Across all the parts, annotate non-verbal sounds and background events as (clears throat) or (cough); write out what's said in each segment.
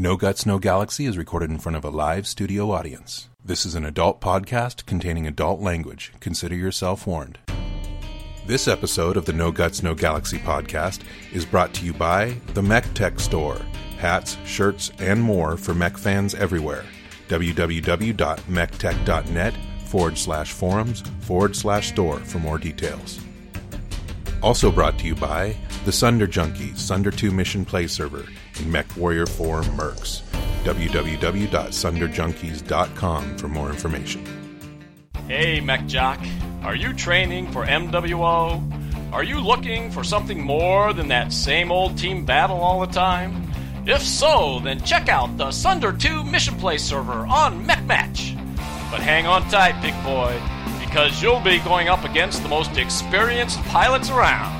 No Guts, No Galaxy is recorded in front of a live studio audience. This is an adult podcast containing adult language. Consider yourself warned. This episode of the No Guts, No Galaxy podcast is brought to you by the Mech Tech Store. Hats, shirts, and more for mech fans everywhere. www.mechtech.net forward slash forums forward slash store for more details. Also brought to you by the Sunder Junkies Sunder 2 Mission Play Server Mech Warrior 4 Mercs. www.sunderjunkies.com for more information. Hey, Mech Jock. Are you training for MWO? Are you looking for something more than that same old team battle all the time? If so, then check out the Sunder 2 Mission Play server on Mech Match. But hang on tight, big boy, because you'll be going up against the most experienced pilots around.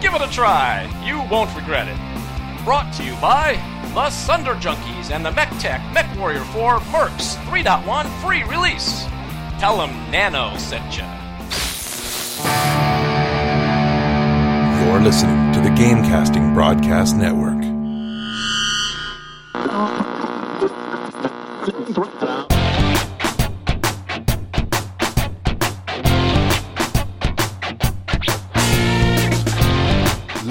Give it a try, you won't regret it. Brought to you by the Sunder Junkies and the Mech Tech Mech Warrior 4 Mercs 3.1 free release. Tell them Nano sent ya. You're listening to the Gamecasting Broadcast Network. (laughs)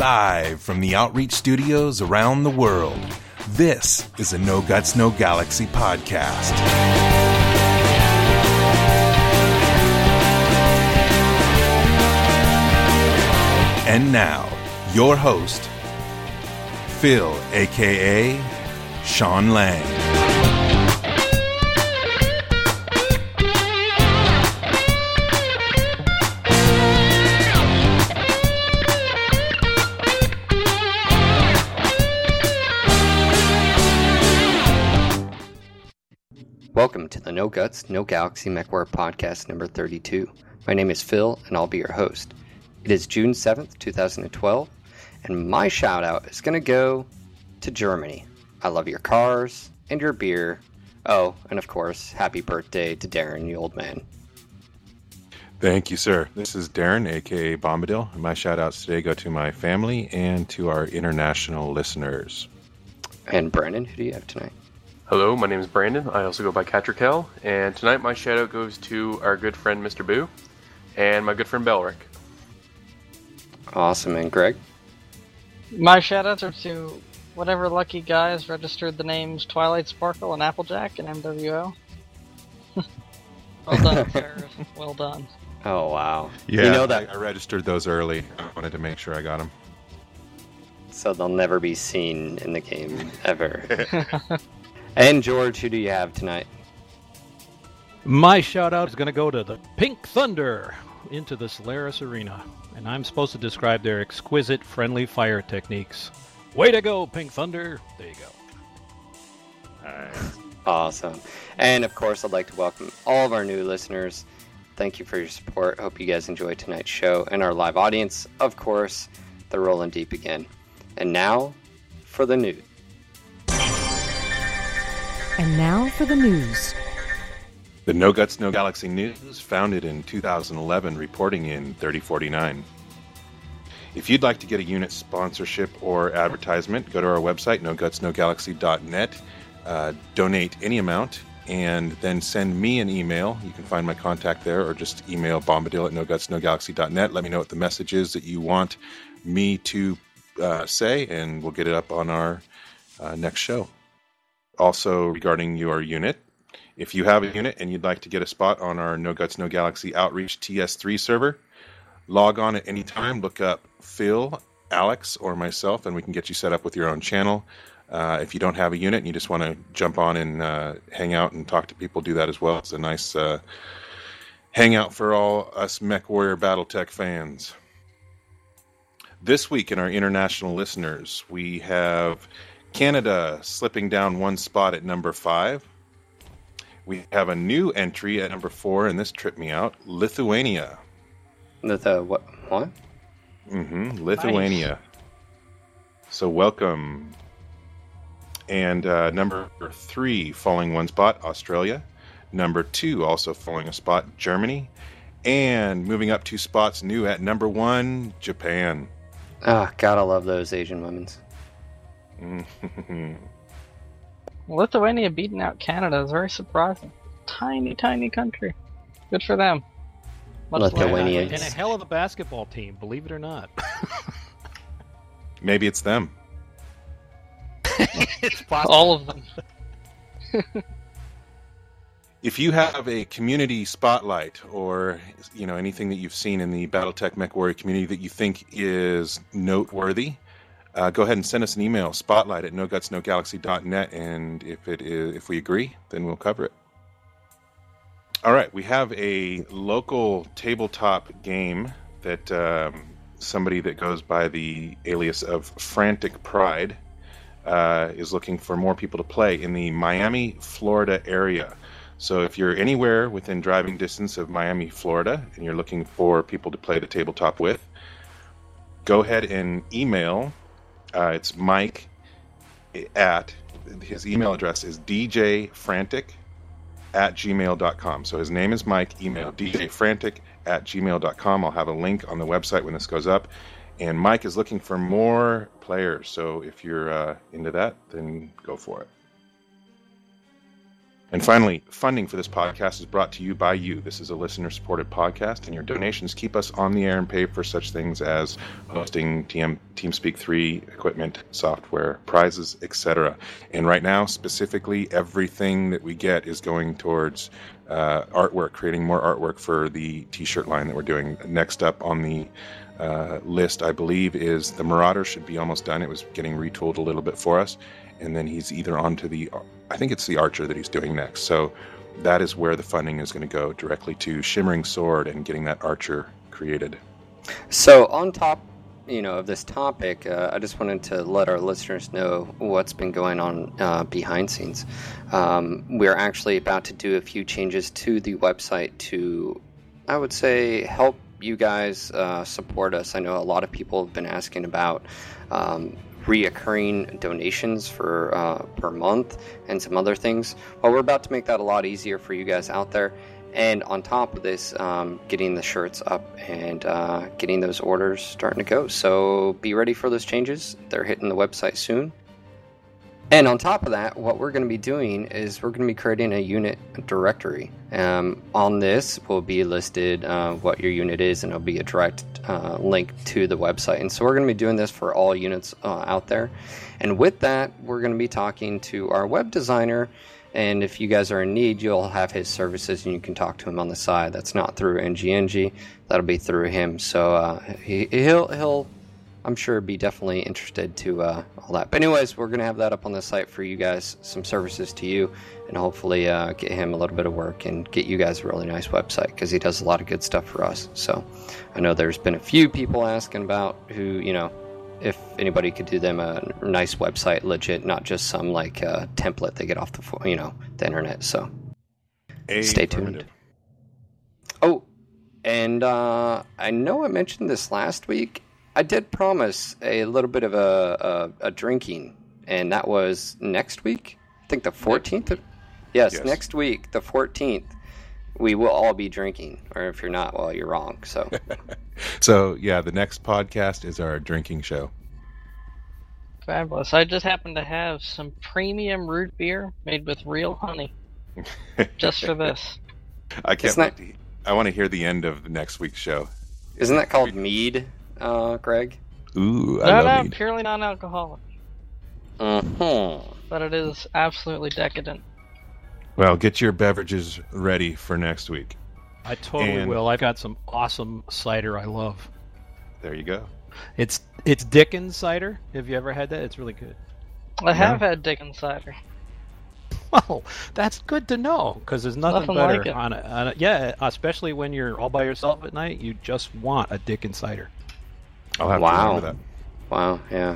Live from the Outreach Studios around the world, this is a No Guts, No Galaxy podcast. And now, your host, Phil, aka Sean Lang. Welcome to the No Guts, No Galaxy MechWarrior podcast number 32. My name is Phil, and I'll be your host. It is June 7th, 2012, and my shout out is going to go to Germany. I love your cars and your beer. Oh, and of course, happy birthday to Darren, the old man. Thank you, sir. This is Darren, aka Bombadil. My shout outs today go to my family and to our international listeners. And Brandon, who do you have tonight? Hello, my name is Brandon. I also go by Catrikel, and tonight my shout out goes to our good friend Mr. Boo and my good friend Belric. Awesome, and Greg? My shoutouts are to whatever lucky guys registered the names Twilight Sparkle and Applejack in MWO. (laughs) well done, sir. Well done. Oh, wow. Yeah, You know that, I, I registered those early. I wanted to make sure I got them. so they'll never be seen in the game ever. (laughs) (laughs) and George, who do you have tonight? My shout out is going to go to the Pink Thunder into the Solaris Arena, and I'm supposed to describe their exquisite friendly fire techniques. Way to go, Pink Thunder! There you go. Awesome. And of course, I'd like to welcome all of our new listeners. Thank you for your support. Hope you guys enjoyed tonight's show and our live audience. Of course, they're rolling deep again. And now for the news. And now for the news. The No Guts, No Galaxy News, founded in 2011, reporting in 3049. If you'd like to get a unit sponsorship or advertisement, go to our website, nogutsnogalaxy.net, uh, donate any amount, and then send me an email. You can find my contact there, or just email bombadil at nogutsnogalaxy.net. Let me know what the message is that you want me to uh, say, and we'll get it up on our uh, next show. Also, regarding your unit, if you have a unit and you'd like to get a spot on our No Guts No Galaxy Outreach TS3 server, log on at any time, look up Phil, Alex, or myself, and we can get you set up with your own channel. Uh, if you don't have a unit and you just want to jump on and uh, hang out and talk to people, do that as well. It's a nice uh, hangout for all us Mech Warrior Battletech fans. This week in our international listeners, we have Canada slipping down one spot at number five. We have a new entry at number four, and this tripped me out Lithuania. The, the what? What? hmm Lithuania. So welcome. And uh, number three, falling one spot, Australia. Number two, also falling a spot, Germany. And moving up two spots, new at number one, Japan. Ah, gotta love those Asian women's. (laughs) Lithuania beating out Canada is very surprising. Tiny, tiny country. Good for them. Much love. Lithuania. And a hell of a basketball team, believe it or not. Maybe it's them. (laughs) it's possible. All of them. (laughs) If you have a community spotlight or you know anything that you've seen in the BattleTech MechWarrior community that you think is noteworthy, uh, go ahead and send us an email spotlight at nogutsnogalaxy.net and if it is if we agree, then we'll cover it. All right, we have a local tabletop game that um, somebody that goes by the alias of Frantic Pride uh, is looking for more people to play in the Miami, Florida area. So if you're anywhere within driving distance of Miami, Florida, and you're looking for people to play the tabletop with, go ahead and email. Uh, it's Mike at his email address is djfrantic at gmail.com. So his name is Mike, email djfrantic at gmail.com. I'll have a link on the website when this goes up. And Mike is looking for more players. So if you're uh, into that, then go for it. And finally, funding for this podcast is brought to you by you. This is a listener supported podcast, and your donations keep us on the air and pay for such things as hosting TM, TeamSpeak 3 equipment, software, prizes, etc. And right now, specifically, everything that we get is going towards uh, artwork, creating more artwork for the t shirt line that we're doing. Next up on the uh, list, I believe, is the Marauder should be almost done. It was getting retooled a little bit for us. And then he's either on to the I think it's the Archer that he's doing next. So that is where the funding is going to go directly to Shimmering Sword and getting that Archer created. So on top, you know, of this topic, uh, I just wanted to let our listeners know what's been going on uh, behind scenes. Um, we're actually about to do a few changes to the website to, I would say, help you guys uh, support us. I know a lot of people have been asking about um, reoccurring donations for uh, per month and some other things. Well, we're about to make that a lot easier for you guys out there. And on top of this, um, getting the shirts up and uh, getting those orders starting to go. So be ready for those changes. They're hitting the website soon. And on top of that, what we're going to be doing is we're going to be creating a unit directory. Um, on this will be listed uh, what your unit is, and it'll be a direct uh, link to the website. And so we're going to be doing this for all units uh, out there. And with that, we're going to be talking to our web designer. And if you guys are in need, you'll have his services, and you can talk to him on the side. That's not through NGNG; that'll be through him. So uh, he, he'll he'll I'm sure be definitely interested to uh, all that. But anyways, we're gonna have that up on the site for you guys, some services to you, and hopefully uh, get him a little bit of work and get you guys a really nice website because he does a lot of good stuff for us. So I know there's been a few people asking about who you know if anybody could do them a nice website, legit, not just some like uh, template they get off the you know the internet. So stay tuned. Oh, and uh, I know I mentioned this last week. I did promise a little bit of a, a, a drinking, and that was next week. I think the 14th. Yes, Yes. next week, the 14th, we will all be drinking. Or if you're not, well, you're wrong. So, (laughs) So yeah, the next podcast is our drinking show. Fabulous. I just happen to have some premium root beer made with real honey. (laughs) Just for this. I can't It's not- To, I want to hear the end of the next week's show. isn't that called mead, uh, Greg? Ooh, I no, love no, mead. purely non-alcoholic, Mm-hmm. but it is absolutely decadent. Well, get your beverages ready for next week. I totally And- will. I've got some awesome cider I love. There you go. It's it's Dickens cider. Have you ever had that? It's really good. I have had Dickens cider. (laughs) Well, that's good to know because there's nothing, Nothing better like it. on, a, on a yeah, especially when you're all by yourself at night. You just want a Dickens cider. I'll have to Wow. remember that. Wow. Yeah.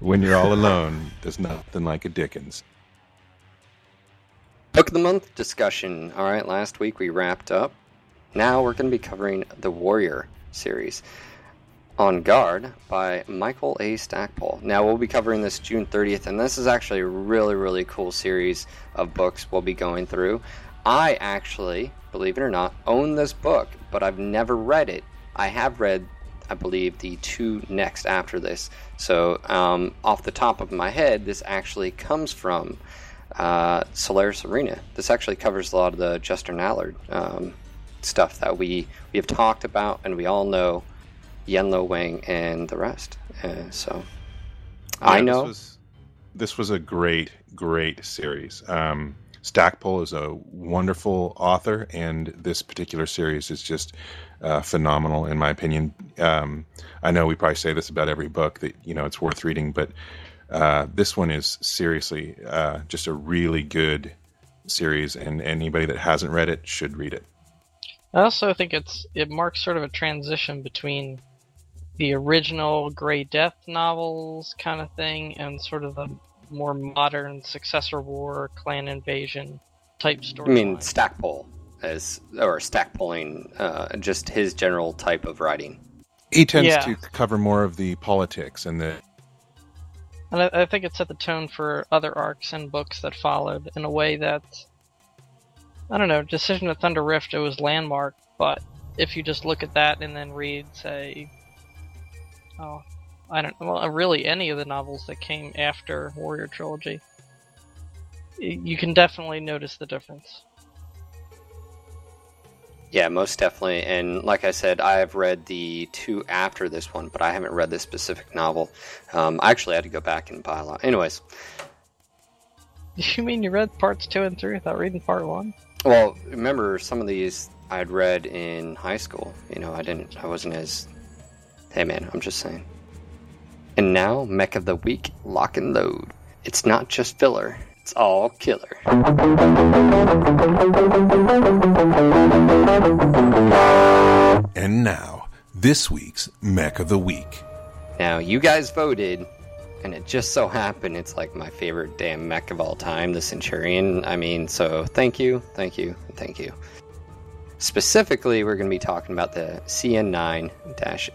When you're all alone, there's nothing like a Dickens. Book of the month discussion. All right, last week we wrapped up. Now we're going to be covering the Warrior series. On Guard by Michael A. Stackpole. Now we'll be covering this June 30th, and this is actually a really, really cool series of books we'll be going through. I actually, believe it or not, own this book, but I've never read it. I have read I believe, the two next after this. So, um, off the top of my head, this actually comes from uh, Solaris Arena. This actually covers a lot of the Justin Allard um, stuff that we, we have talked about and we all know Yenlo Wang and the rest. Uh, so, I know. This was, this was a great, great series. Um, Stackpole is a wonderful author, and this particular series is just uh, phenomenal, in my opinion. Um, I know we probably say this about every book that you know it's worth reading, but uh, this one is seriously uh, just a really good series, and anybody that hasn't read it should read it. I also think it's it marks sort of a transition between the original Grey Death novels kind of thing and sort of the more modern successor war clan invasion type story. I mean, Stackpole as or Stackpoling, uh, just his general type of writing. He tends Yeah. to cover more of the politics and the And I, I think it set the tone for other arcs and books that followed in a way that I don't know. Decision of Thunder Rift it was landmark, but if you just look at that and then read, say, oh, I don't well, really any of the novels that came after Warrior Trilogy, you can definitely notice the difference. Yeah, most definitely. And like I said, I have read the two after this one, but I haven't read this specific novel. Um, I actually had to go back and buy a lot. Anyways, (laughs) You mean you read parts two and three without reading part one? well, remember some of these I'd read in high school. You know, I didn't, I wasn't as. Hey man, I'm just saying. And now, Mech of the Week, lock and load. It's not just filler, it's all killer. and now this week's Mech of the Week. Now, you guys voted, and it just so happened it's like my favorite damn mech of all time, the Centurion. I mean, so thank you, thank you, thank you. Specifically, we're going to be talking about the CN9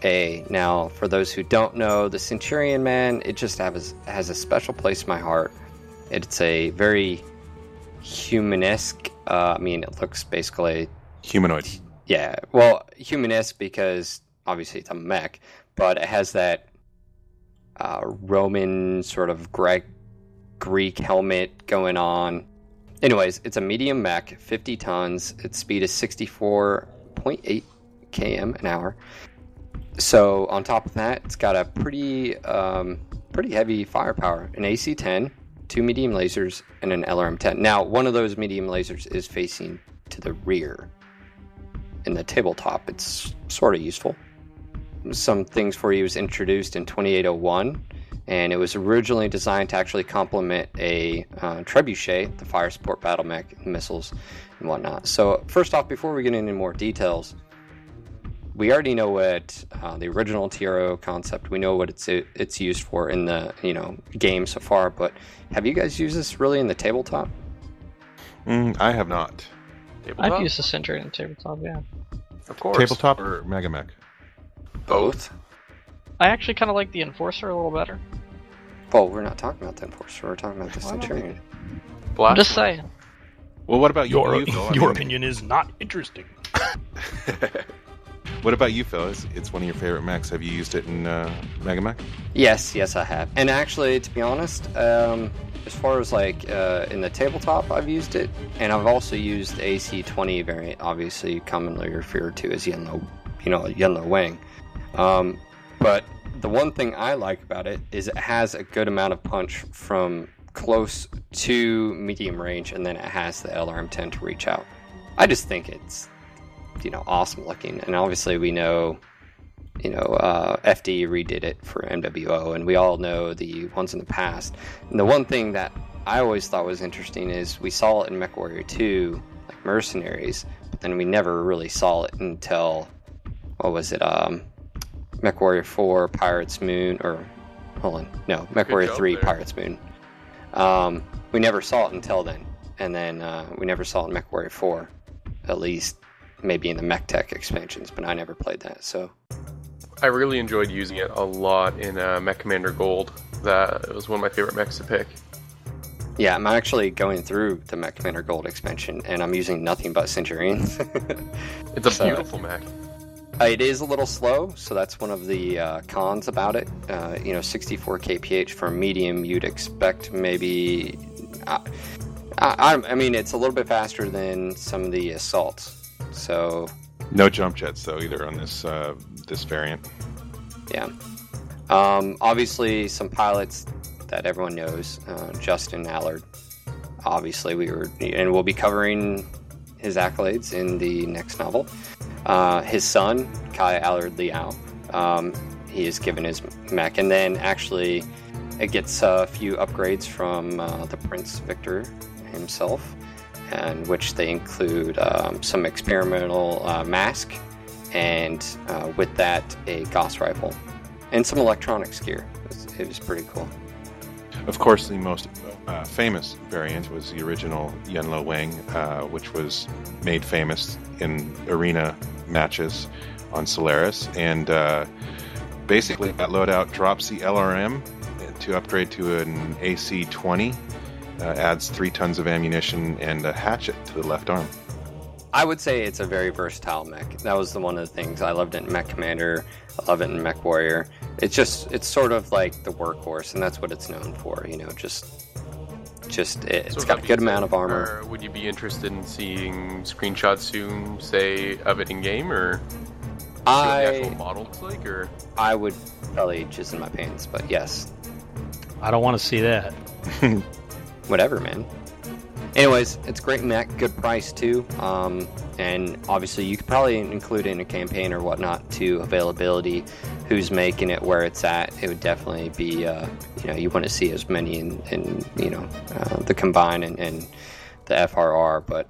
A. Now, for those who don't know, the Centurion, man, it just has, has a special place in my heart. It's a very humanesque, uh, I mean, it looks basically Humanoid. yeah, well, humanesque because obviously it's a mech, but it has that uh, Roman sort of Greek Greek helmet going on. Anyways, it's a medium mech, 50 tons. Its speed is 64.8 km an hour. So on top of that, it's got a pretty um, pretty heavy firepower, an AC-10, two medium lasers, and an LRM-10. Now, one of those medium lasers is facing to the rear in the tabletop, it's sort of useful. Some things for you was introduced in 2801, and it was originally designed to actually complement a uh, trebuchet, the fire support battle mech, missiles, and whatnot. So, first off, before we get into more details, we already know what uh, the original TRO concept. We know what it's it's used for in the you know game so far. But have you guys used this really in the tabletop? Mm, I have not. Tabletop? I've used the Centurion tabletop, yeah. of course. Tabletop or MegaMek? Both. I actually kind of like the Enforcer a little better. Well, we're not talking about the Enforcer. We're talking about the Why not? Centurion. I'm just saying. Well, what about Your you, Phil? Your mean, opinion is not interesting. (laughs) What about you, Phil? It's, it's one of your favorite mechs. Have you used it in uh, MegaMek? Yes, yes, I have. And actually, to be honest, um, as far as like uh, in the tabletop, I've used it, and I've also used the AC20 variant, obviously commonly referred to as Yenlo, you know, Yenlo Wang. Um, but the one thing I like about it is it has a good amount of punch from close to medium range, and then it has the LRM10 to reach out. I just think it's, you know, awesome looking, and obviously we know you know, uh, FD redid it for MWO, and we all know the ones in the past. And the one thing that I always thought was interesting is we saw it in MechWarrior 2, like Mercenaries, but then we never really saw it until, what was it, um, MechWarrior 4, Pirates Moon, or, hold on, no, MechWarrior job 3, there. Pirates Moon. Um, we never saw it until then, and then uh, we never saw it in MechWarrior 4, at least maybe in the MechTech expansions, but I never played that, so. I really enjoyed using it a lot in uh, Mech Commander Gold. That it was one of my favorite mechs to pick. Yeah, I'm actually going through the Mech Commander Gold expansion, and I'm using nothing but Centurions. (laughs) It's a So- beautiful mech. It is a little slow, so that's one of the uh, cons about it. Uh, you know, 64 kph for medium, you'd expect maybe. Uh, I, I mean, it's a little bit faster than some of the assaults. So No jump jets though either on this uh, this variant. yeah. Um, obviously, some pilots that everyone knows. Uh, Justin Allard. Obviously, we were, and we'll be covering his accolades in the next novel. Uh, his son, Kai Allard Liao, um, he is given his mech, and then actually, it gets a few upgrades from uh, the Prince Victor himself, and which they include um, some experimental uh, MASC, and uh, with that, a Gauss rifle, and some electronics gear. It was, it was pretty cool. Of course, the most uh, famous variant was the original Yenlo Wang, uh, which was made famous in arena matches on Solaris. And uh, basically, that loadout drops the LRM to upgrade to an AC 20, uh, adds three tons of ammunition and a hatchet to the left arm. I would say it's a very versatile mech. That was the one of the things I loved it in Mech Commander. I love it in Mech Warrior. It's just it's sort of like the workhorse, and that's what it's known for. You know, just just it, So it's with got a good amount of armor. would you be interested in seeing screenshots soon, say, of it in game, or see what the actual I model looks like, or I would probably jizz in my pants, but yes, I don't want to see that. (laughs) whatever, man. Anyways, it's great mech, good price too, um, and obviously you could probably include in a campaign or whatnot to availability, who's making it, where it's at. It would definitely be, uh, you know, you want to see as many in, in you know, uh, the combine and, and the FRR, but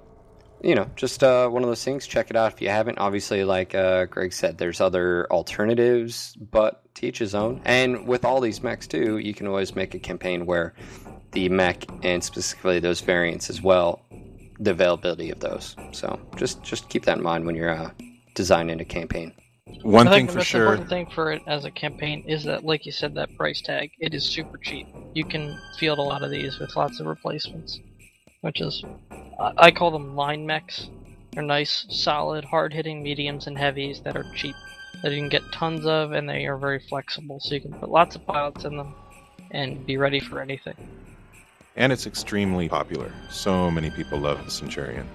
you know, just uh, one of those things. Check it out if you haven't. Obviously, like uh, Greg said, there's other alternatives, but teach his own. And with all these mechs too, you can always make a campaign where the mech and specifically those variants as well, the availability of those. So just just keep that in mind when you're uh, designing a campaign. One I thing think the for most sure. important thing for it as a campaign is that, like you said, that price tag. It is super cheap. You can field a lot of these with lots of replacements, which is I I call them line mechs. They're nice, solid, hard-hitting mediums and heavies that are cheap, that you can get tons of, and they are very flexible. So you can put lots of pilots in them and be ready for anything. And it's extremely popular. So many people love the Centurion.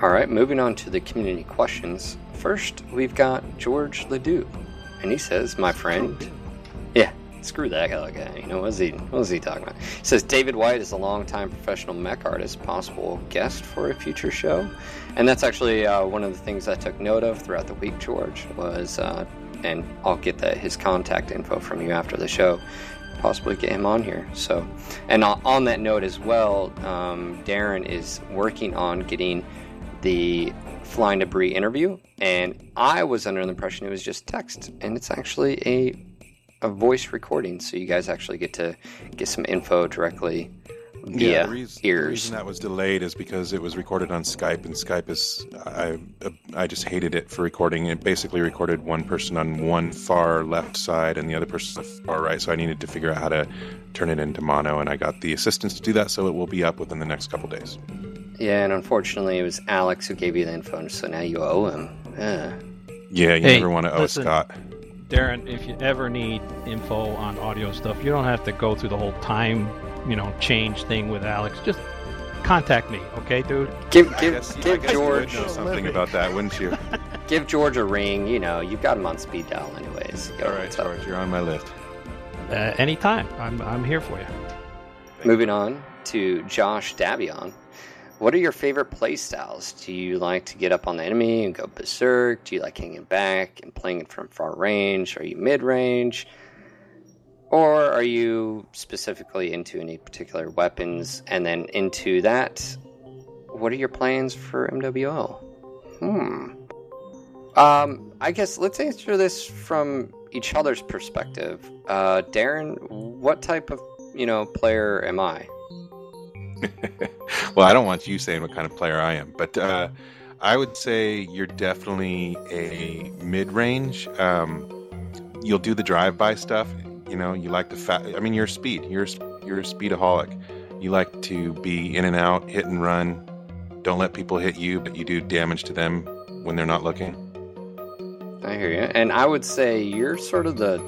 All right, moving on to the community questions. First, we've got George Ledoux, and he says, "My friend." Yeah, screw that guy. You know, what's he? What's he talking about? He says David White is a longtime professional mech artist, possible guest for a future show, and that's actually uh, one of the things I took note of throughout the week. George was, uh, and I'll get the, his contact info from you after the show. Possibly get him on here. So, and on that note as well, um, Darren is working on getting the flying debris interview, and I was under the impression it was just text, and it's actually a a voice recording, so you guys actually get to get some info directly via the, reason, the reason that was delayed is because it was recorded on Skype, and Skype is I I just hated it for recording. It basically recorded one person on one far left side and the other person on the far right. So I needed to figure out how to turn it into mono, and I got the assistance to do that. So it will be up within the next couple days. Yeah, and unfortunately, it was Alex who gave you the info, so now you owe him. Yeah. Yeah, you Hey, never want to owe listen. Scott. Darren, if you ever need info on audio stuff, you don't have to go through the whole time, you know, change thing with Alex. Just contact me, okay, dude? Give I give guess, I give guess you would George know something about that, wouldn't you? (laughs) give George a ring. You know, you've got him on speed dial, anyways. You All right, what's up. George, you're on my list. Uh, anytime. I'm I'm here for you. Moving on to Josh Davion. What are your favorite play styles? Do you like to get up on the enemy and go berserk? Do you like hanging back and playing it from far range? Are you mid range? Or are you specifically into any particular weapons? And then into that, what are your plans for MWO? Hmm. Um, I guess let's answer this from each other's perspective. Uh, Darren, what type of you know player am I? (laughs) well, I don't want you saying what kind of player I am, but uh, I would say you're definitely a mid-range. Um, you'll do the drive-by stuff. You know, you like the fat. I mean, you're speed. You're a- you're a speedaholic. You like to be in and out, hit and run. Don't let people hit you, but you do damage to them when they're not looking. I hear you. And I would say you're sort of the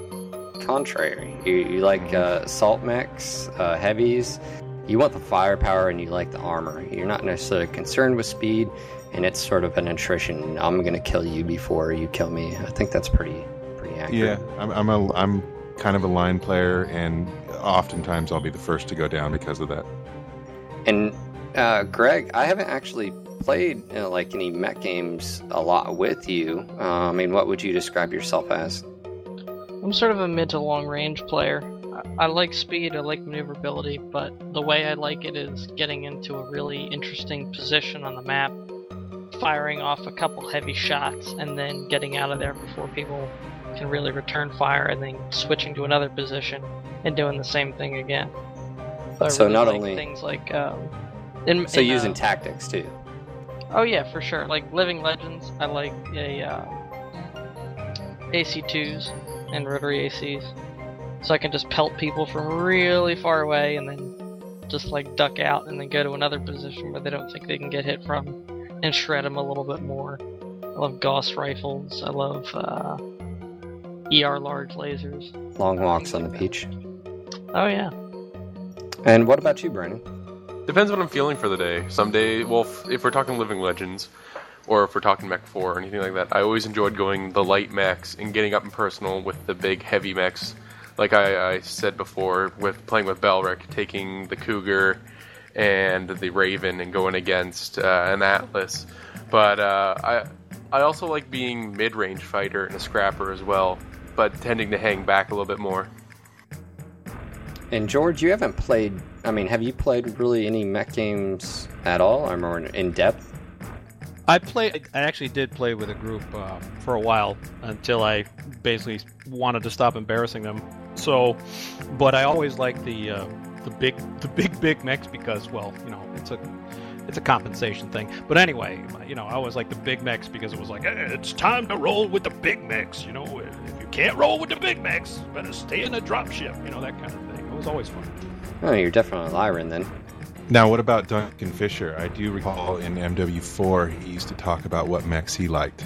contrary. You, you like uh, salt mechs, uh, heavies. You want the firepower and you like the armor. You're not necessarily concerned with speed, and it's sort of an attrition. I'm going to kill you before you kill me. I think that's pretty pretty accurate. Yeah, I'm I'm a I'm kind of a line player, and oftentimes I'll be the first to go down because of that. And uh, Greg, I haven't actually played uh, like any mech games a lot with you. Uh, I mean, what would you describe yourself as? I'm sort of a mid to long range player. I, I like speed, I like maneuverability, but the way I like it is getting into a really interesting position on the map, firing off a couple heavy shots, and then getting out of there before people can really return fire, and then switching to another position and doing the same thing again. So, So really not like only- things like um, in, So in, using uh, tactics too. Oh yeah, for sure. Like Living Legends, I like a uh, AC2s and rotary ACs, so I can just pelt people from really far away and then just like duck out and then go to another position where they don't think they can get hit from, and shred them a little bit more. I love Gauss rifles. I love uh, ER large lasers. Long walks on the beach. Oh yeah. And what about you, Brandon? Depends what I'm feeling for the day. Some day, well, f- if we're talking Living Legends, or if we're talking Mech 4 or anything like that, I always enjoyed going the light mechs and getting up and personal with the big heavy mechs. Like I, I said before, with playing with Belric, taking the Cougar and the Raven and going against uh, an Atlas. But uh, I, I also like being mid-range fighter and a scrapper as well, but tending to hang back a little bit more. And George, you haven't played. I mean, have you played really any mech games at all, or more in depth? I play. I actually did play with a group uh, for a while until I basically wanted to stop embarrassing them. So, but I always like the uh, the big the big big mechs because, well, you know, it's a it's a compensation thing. But anyway, you know, I always like the big mechs because it was like "Eh, it's time to roll with the big mechs. You know, if you can't roll with the big mechs, you better stay in the dropship. You know that kind of thing. It was always fun. Oh, you're definitely a Lyran then. Now, what about Duncan Fisher? I do recall in MW4 he used to talk about what mechs he liked.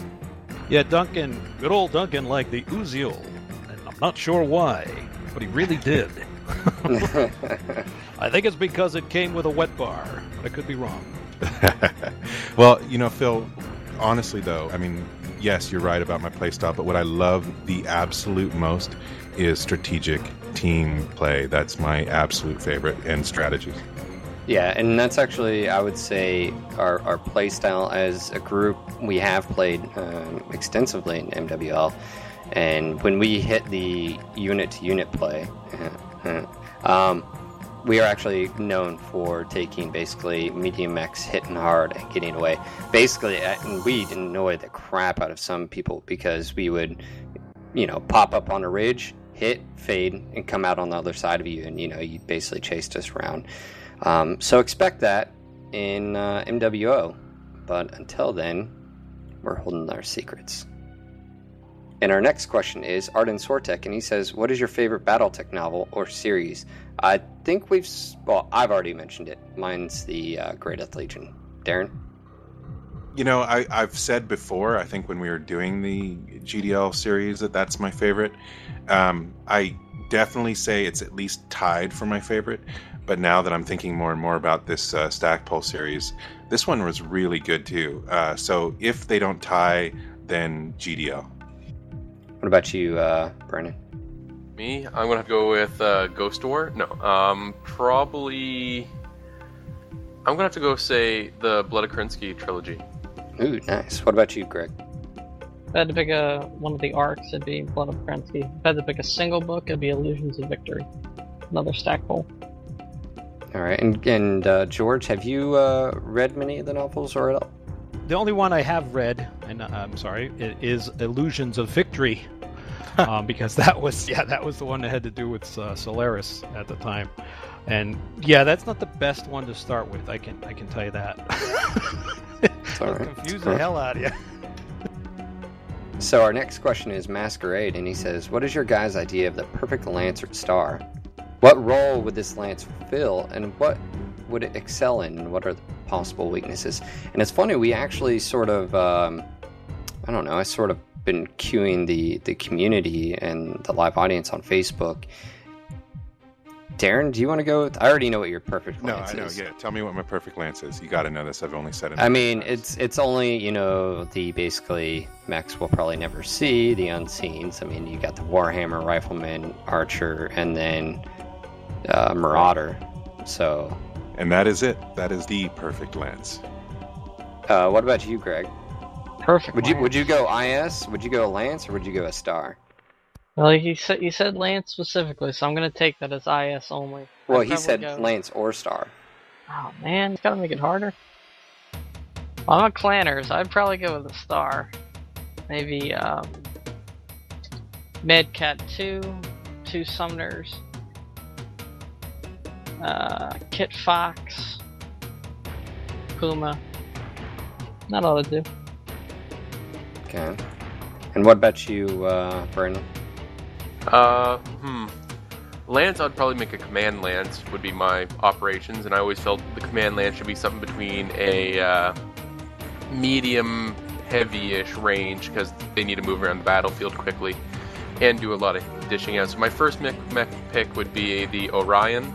Yeah, Duncan, good old Duncan liked the Uziel, and I'm not sure why, but he really did. (laughs) (laughs) I think it's because it came with a wet bar, but I could be wrong. (laughs) well, you know, Phil, honestly though, I mean, yes, you're right about my playstyle, but what I love the absolute most is strategic team play. That's my absolute favorite and strategy. Yeah, and that's actually, I would say, our, our play style as a group. We have played um, extensively in MWL, and when we hit the unit to unit play, um, we are actually known for taking basically medium mechs, hitting hard, and getting away. Basically, we didn't annoy the crap out of some people because we would, you know, pop up on a ridge, hit, fade, and come out on the other side of you, and you know, you basically chased us around. Um, so expect that in uh, MWO. But until then, we're holding our secrets. And our next question is Arden Sortek, and he says, "What is your favorite BattleTech novel or series?" I think we've, well, I've already mentioned it. Mine's the uh, Grey Death Legion. Darren. You know, I, I've said before, I think when we were doing the GDL series, that that's my favorite. Um, I definitely say it's at least tied for my favorite. But now that I'm thinking more and more about this uh, Stackpole series, this one was really good too. Uh, so if they don't tie, then GDL. What about you, uh, Brennan? Me, I'm gonna have to go with uh, Ghost War. No, um, probably. I'm gonna have to go say the Blood of Kerensky trilogy. Ooh, nice. What about you, Greg? If I had to pick a one of the arcs, it'd be Blood of Kerensky. If I had to pick a single book, it'd be Illusions of Victory. Another stack Stackpole. All right, and and uh, George, have you uh, read many of the novels or at all? The only one I have read, and uh, I'm sorry, it is Illusions of Victory, (laughs) um, because that was yeah that was the one that had to do with uh, Solaris at the time, and yeah that's not the best one to start with. I can I can tell you that. It'll right. (laughs) confuse the hell out of you. So our next question is Masquerade, and he says, "What is your guys' idea of the perfect lance or star? What role would this lance fill, and what would it excel in, and what are the possible weaknesses?" And it's funny, we actually sort of um, I don't know. I sort of been queuing the the community and the live audience on Facebook. Darren, do you want to go? With, I already know what your perfect lance No, I know. is. Yeah, tell me what my perfect lance is. You got to know this. I've only said it. I mean, it's it's only you know the basically mechs we'll probably never see the unseens. I mean, you got the Warhammer Rifleman, Archer, and then uh, Marauder. So, and that is it. That is the perfect lance. uh, what about you, Greg? Perfect. Would you would you go IS? Would you go Lance or would you go a Star? Well, he said he said Lance specifically, so I'm gonna take that as IS only. Well, I'd he said go- Lance or Star. Oh man, it's gotta make it harder. Well, I'm a Clanners. I'd probably go with a star. Maybe um, Mad Cat two, two Summoners, uh, Kit Fox, Puma. Not all to do. Okay. And what about you, uh, Brandon? Uh, hmm. Lance, I'd probably make a command lance. Would be my operations, and I always felt the command lance should be something between a uh, medium, heavy-ish range because they need to move around the battlefield quickly and do a lot of dishing out. So my first mech, mech pick would be the Orion.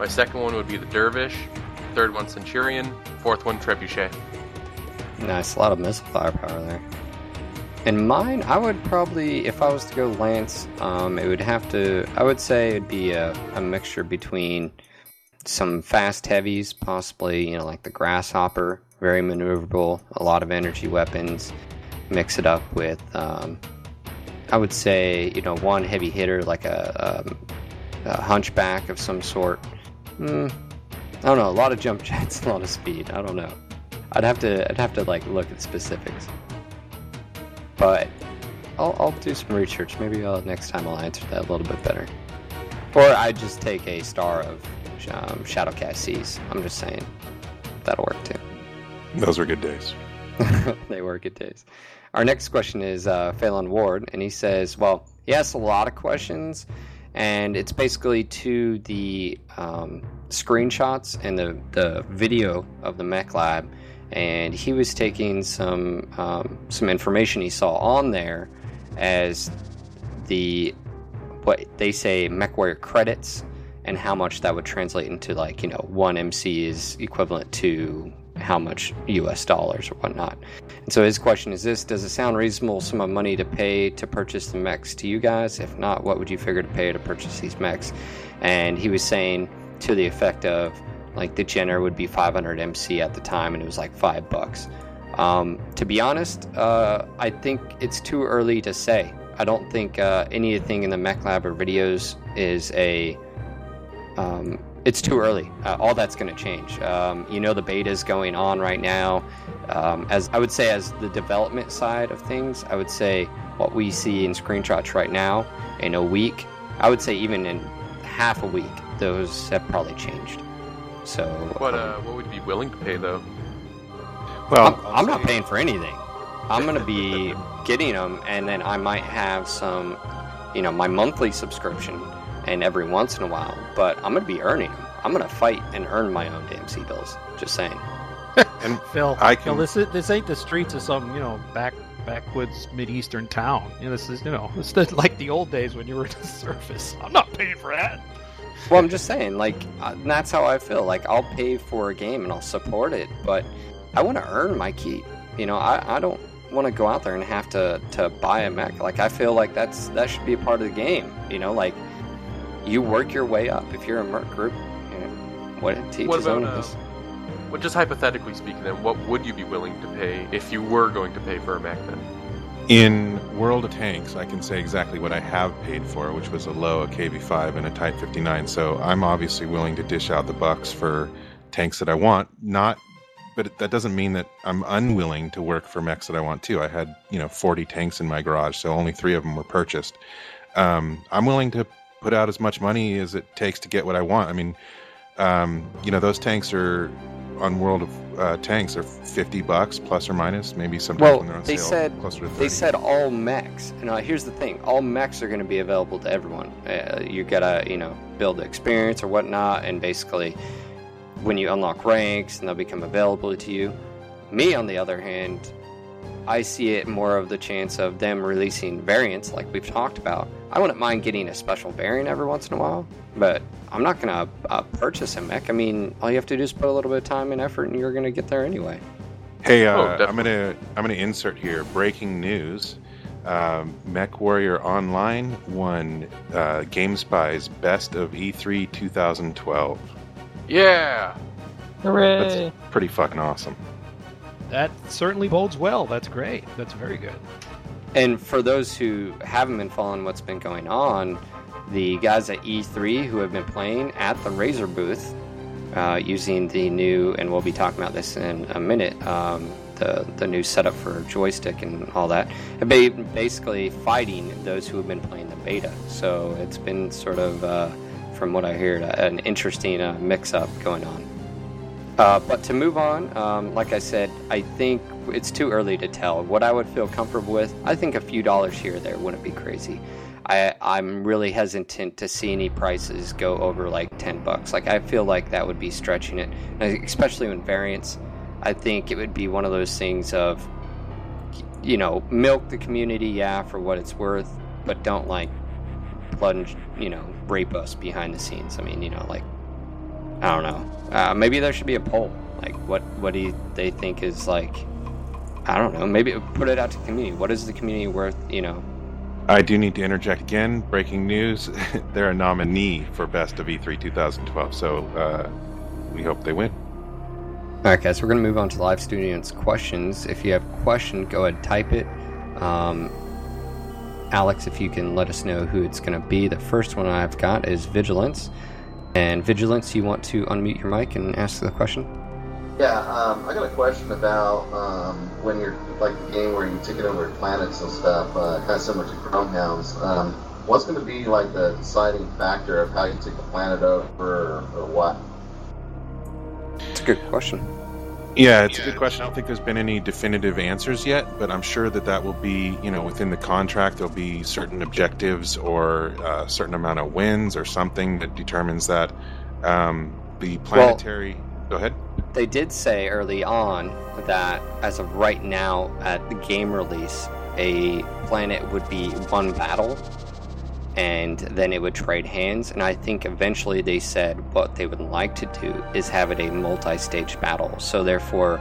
My second one would be the Dervish. Third one Centurion. Fourth one Trebuchet. Nice, a lot of missile firepower there. And mine, I would probably, if I was to go Lance, um, it would have to, I would say it'd be a, a mixture between some fast heavies, possibly, you know, like the Grasshopper, very maneuverable, a lot of energy weapons. Mix it up with, um, I would say, you know, one heavy hitter, like a, um, a hunchback of some sort. Mm, I don't know, a lot of jump (laughs) jets, a lot of speed. I don't know. I'd have to I'd have to like look at specifics. But I'll I'll do some research. Maybe I'll, next time I'll answer that a little bit better. Or I just take a star of um, Shadowcast Seas. I'm just saying that'll work too. Those were good days. (laughs) they were good days. Our next question is uh, Phelan Ward, and he says, well, he asks a lot of questions, and it's basically to the um, screenshots and the, the video of the mech lab, and he was taking some um, some information he saw on there as the what they say MechWarrior credits and how much that would translate into like you know one MC is equivalent to how much U.S. dollars or whatnot. And so his question is this: Does it sound reasonable sum of money to pay to purchase the mechs to you guys? If not, what would you figure to pay to purchase these mechs? And he was saying to the effect of like the Jenner would be 500 MC at the time, and it was like five bucks. Um, to be honest, uh, I think it's too early to say. I don't think uh, anything in the Mech Lab or videos is a. Um, it's too early. Uh, all that's going to change. Um, you know, the beta is going on right now. Um, as I would say, as the development side of things, I would say what we see in screenshots right now in a week, I would say even in half a week, those have probably changed. So What um, uh, what would you be willing to pay though? Well, I'm, I'll I'm not paying for anything. I'm gonna be (laughs) getting them, and then I might have some, you know, my monthly subscription, and every once in a while. But I'm gonna be earning them. I'm gonna fight and earn my own damn C bills. Just saying. (laughs) And Phil, I Phil, can- this is, this ain't the streets of some you know back backwoods mid-eastern town. You know, this is you know (laughs) it's the, like the old days when you were in the (laughs) surface. I'm not paying for that. Well, I'm just saying, like, uh, that's how I feel. Like, I'll pay for a game and I'll support it, but I want to earn my keep. You know, I, I don't want to go out there and have to, to buy a mech. Like, I feel like that's that should be a part of the game. You know, like, you work your way up. If you're a merc group, you know, what teach What his own. about, uh, is- Well, just hypothetically speaking, then, what would you be willing to pay if you were going to pay for a mech then? In World of Tanks, I can say exactly what I have paid for, which was a low, a KV5, and a Type 59. So I'm obviously willing to dish out the bucks for tanks that I want. Not, but that doesn't mean that I'm unwilling to work for mechs that I want too. I had you know 40 tanks in my garage, so only three of them were purchased. Um, I'm willing to put out as much money as it takes to get what I want. I mean, um, you know, those tanks are on World of uh, Tanks are 50 bucks plus or minus, maybe sometimes Well, when they're on they sale said- closer to 30. They said all mechs. And uh, here's the thing: all mechs are going to be available to everyone. Uh, you gotta, you know, build experience or whatnot, and basically, when you unlock ranks, and they'll become available to you. Me, on the other hand, I see it more of the chance of them releasing variants like we've talked about. I wouldn't mind getting a special variant every once in a while, but I'm not going to uh, purchase a mech. I mean, all you have to do is put a little bit of time and effort, and you're going to get there anyway. Hey, uh, Oh, I'm gonna I'm gonna insert here breaking news. Um, Mech Warrior Online won uh, GameSpy's Best of E E3 2012. Yeah. Hooray! That's Pretty fucking awesome. That certainly bodes well. That's great. That's very good. And for those who haven't been following what's been going on, the guys at E3 who have been playing at the Razer booth uh, using the new, and we'll be talking about this in a minute, um, the, the new setup for joystick and all that, have been basically fighting those who have been playing the beta. So it's been sort of, uh, from what I hear, an interesting uh, mix up going on. Uh, but to move on, um, like I said, I think it's too early to tell. What I would feel comfortable with, I think a few dollars here or there wouldn't be crazy. I, I'm really hesitant to see any prices go over like 10 bucks. Like, I feel like that would be stretching it, and especially when variants. I think it would be one of those things of, you know, milk the community, yeah, for what it's worth, but don't like plunge, you know, rape us behind the scenes. I mean, you know, like I don't know. Uh, maybe there should be a poll. Like, what what do you, they think is like? I don't know. Maybe put it out to the community. What is the community worth? You know. I do need to interject again. Breaking news: (laughs) they're a nominee for Best of E E3 2012. So uh, we hope they win. All right, guys. We're gonna move on to live students' questions. If you have a question, go ahead and type it. Um, Alex, if you can let us know who it's gonna be. The first one I've got is Vigilance. And Vigilance, you want to unmute your mic and ask the question? Yeah, um, I got a question about um, when you're like the game where you take it over planets and stuff, uh, kind of similar to Chromehounds. Um, what's going to be like the deciding factor of how you take the planet over or, or what? It's a good question. Yeah, it's a good question. I don't think there's been any definitive answers yet, but I'm sure that that will be, you know, within the contract. There'll be certain objectives or a certain amount of wins or something that determines that. Um, the planetary. go ahead. They did say early on that as of right now at the game release, a planet would be one battle and then it would trade hands. And I think eventually they said what they would like to do is have it a multi stage battle. So therefore,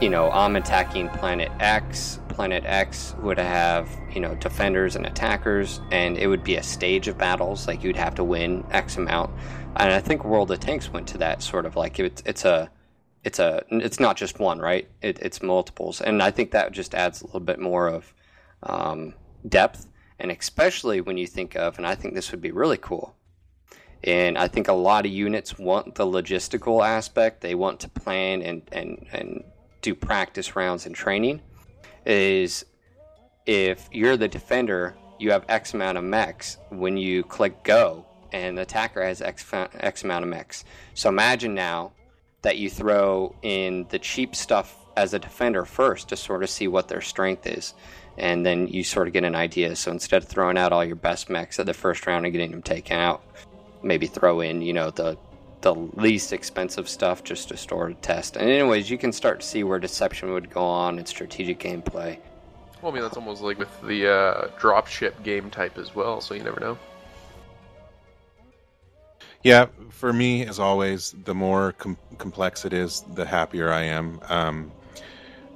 you know, I'm attacking planet X. Planet X would have, you know, defenders and attackers, and it would be a stage of battles. Like you'd have to win X amount. And I think World of Tanks went to that sort of like it's it's a it's a it's not just one, right? It, it's multiples, and I think that just adds a little bit more of um, depth, and especially when you think of, and I think this would be really cool. And I think a lot of units want the logistical aspect. They want to plan and and and do practice rounds and training. Is if you're the defender, you have X amount of mechs. When you click go, and the attacker has X, X amount of mechs. So imagine now that you throw in the cheap stuff as a defender first to sort of see what their strength is. And then you sort of get an idea. So instead of throwing out all your best mechs at the first round and getting them taken out, maybe throw in, you know, the the least expensive stuff just to store to test. And anyways, you can start to see where deception would go on in strategic gameplay. Well, I mean, that's almost like with the uh, dropship game type as well, so you never know. Yeah, for me, as always, the more com- complex it is, the happier I am. Um,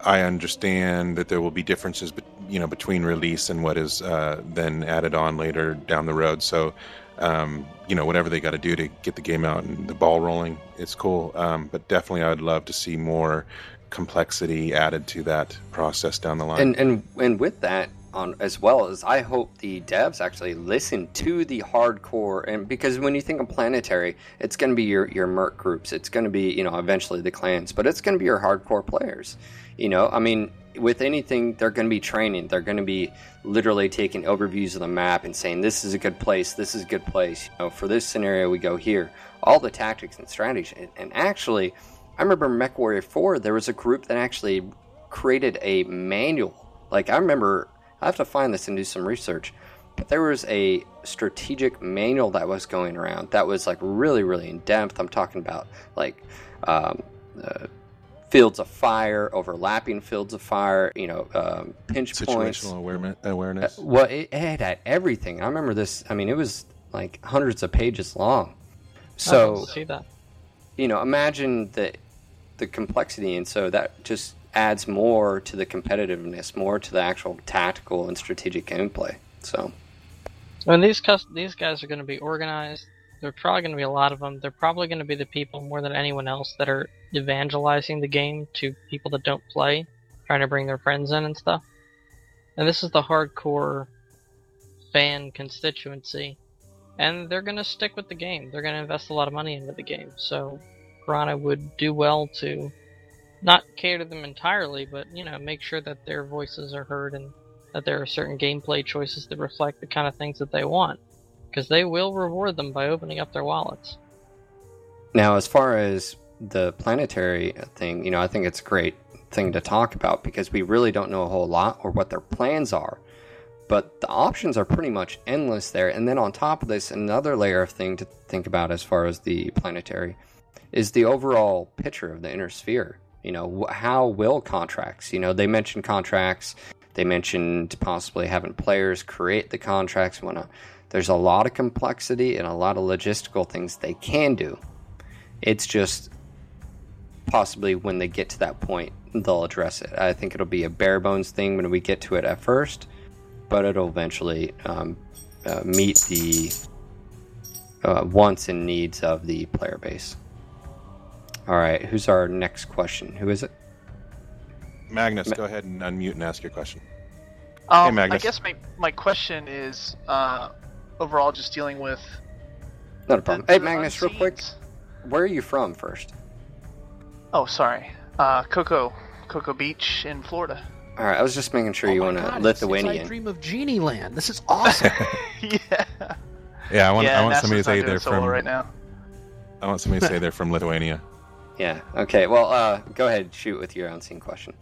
I understand that there will be differences, be- you know, between release and what is uh, then added on later down the road. So, um, you know, whatever they got to do to get the game out and the ball rolling, it's cool. Um, but definitely, I would love to see more complexity added to that process down the line. And and and with that on as well as I hope the devs actually listen to the hardcore and because when you think of planetary, it's going to be your your merc groups, it's going to be you know eventually the clans, but it's going to be your hardcore players. You know, I mean, with anything, they're going to be training. They're going to be literally taking overviews of the map and saying this is a good place, this is a good place. You know, for this scenario, we go here. All the tactics and strategies, and, and actually. I remember MechWarrior 4, there was a group that actually created a manual. Like, I remember, I have to find this and do some research, but there was a strategic manual that was going around that was like really, really in depth. I'm talking about like um, uh, fields of fire, overlapping fields of fire, you know, um, pinch points. Situational awareness. awareness. Uh, well, it, it had everything. I remember this. I mean, it was like hundreds of pages long. So see that. you know, imagine the the complexity, and so that just adds more to the competitiveness, more to the actual tactical and strategic gameplay. So When these cus- these guys are going to be organized, there are probably going to be a lot of them. They're probably going to be the people more than anyone else that are evangelizing the game to people that don't play, trying to bring their friends in and stuff. And this is the hardcore fan constituency, and they're going to stick with the game. They're going to invest a lot of money into the game. So Piranha would do well to not cater them entirely, but you know, make sure that their voices are heard and that there are certain gameplay choices that reflect the kind of things that they want, because they will reward them by opening up their wallets. now, as far as the planetary thing, you know, I think it's a great thing to talk about because we really don't know a whole lot or what their plans are. But the options are pretty much endless there. And then on top of this, another layer of thing to think about as far as the planetary is the overall picture of the inner sphere. You know, how will contracts? You know, they mentioned contracts. They mentioned possibly having players create the contracts. whatnot. There's a lot of complexity and a lot of logistical things they can do. It's just possibly when they get to that point, they'll address it. I think it'll be a bare bones thing when we get to it at first, but it'll eventually um, uh, meet the uh, wants and needs of the player base. All right, who's our next question? Who is it? Magnus, go ahead and unmute and ask your question. Um, I Magnus. guess my, my question is uh, overall just dealing with. Not a the- problem. Hey, the Magnus, real quick, where are you from first? Oh, sorry. Uh, Cocoa, Cocoa Beach in Florida. All right, I was just making sure Oh you want to it's- it's Lithuanian. I dream of Jeannie Land. This is awesome. (laughs) (laughs) yeah. Yeah, I want. yeah, I want NASA's somebody to say they're from. right now. I want somebody to say (laughs) they're from Lithuania. Yeah. Okay. Well, uh, go ahead. Shoot with your unseen question.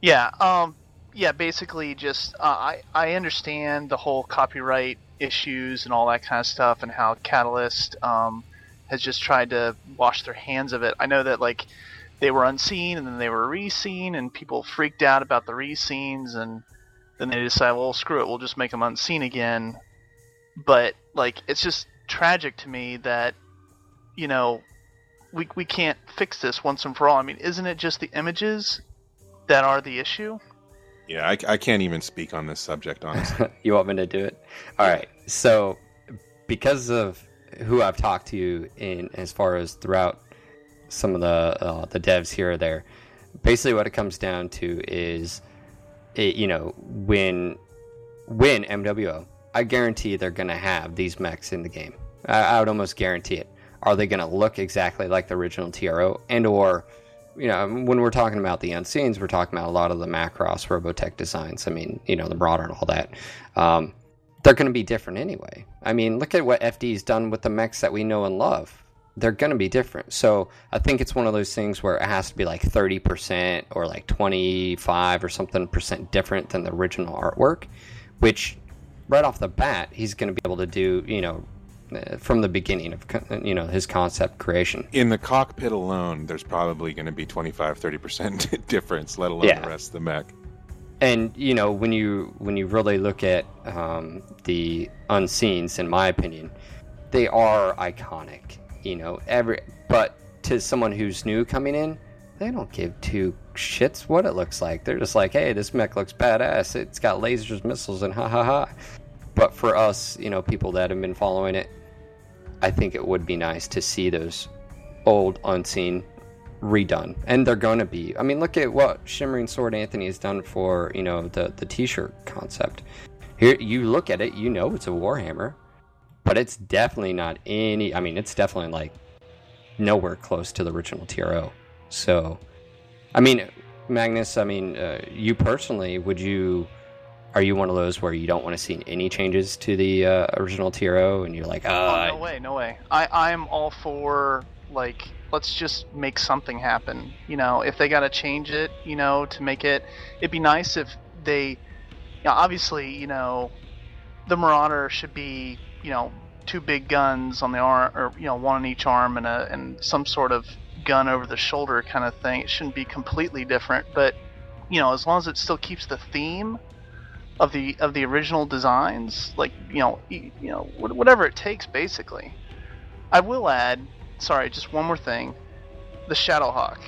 Yeah. Um. Yeah. Basically, just uh, I I understand the whole copyright issues and all that kind of stuff, and how Catalyst um has just tried to wash their hands of it. I know that like they were unseen and then they were re-seen, and people freaked out about the re-scenes, and then they decided, well, screw it, we'll just make them unseen again. But like, it's just tragic to me that you know we we can't fix this once and for all. I mean, isn't it just the images that are the issue? Yeah, I, I can't even speak on this subject, (laughs) honestly. you want me to do it? All right. So, because of who I've talked to in as far as throughout some of the uh, the devs here or there, basically what it comes down to is, it, you know, when when MWO, I guarantee they're going to have these mechs in the game. I, I would almost guarantee it. Are they going to look exactly like the original TRO and or you know, when we're talking about the unseens, we're talking about a lot of the Macross Robotech designs. I mean, you know, the broader and all that. Um, they're going to be different anyway. I mean, look at what FD's done with the mechs that we know and love. They're going to be different. So I think it's one of those things where it has to be like 30% or like 25 or something percent different than the original artwork, which right off the bat, he's going to be able to do, you know, from the beginning of, you know, his concept creation. In the cockpit alone, there's probably going to be 25, 30% (laughs) difference, let alone Yeah. the rest of the mech. and you know when you when you really look at um, the unseens in my opinion they are iconic you know every but to someone who's new coming in they don't give two shits what it looks like they're just like hey this mech looks badass it's got lasers missiles and ha ha ha but for us you know people that have been following it i think it would be nice to see those old unseen redone. And they're going to be i mean look at what shimmering sword anthony has done for you know the the t-shirt concept. Here you look at it you know it's a warhammer but it's definitely not any i mean it's definitely like nowhere close to the original tro so i mean magnus i mean uh, you personally would you are you one of those where you don't want to see any changes to the uh, original tro and you're like Oh, uh, no way, no way. I I'm all for like let's just make something happen. You know, if they got to change it, you know, to make it, it'd be nice if they, you know, obviously, you know, the Marauder should be, you know, two big guns on the arm, or you know, one on each arm, and a and some sort of gun over the shoulder kind of thing. It shouldn't be completely different, but you know, as long as it still keeps the theme of the of the original designs, like you know, you know, whatever it takes, basically. I will add, sorry, just one more thing, the Shadowhawk.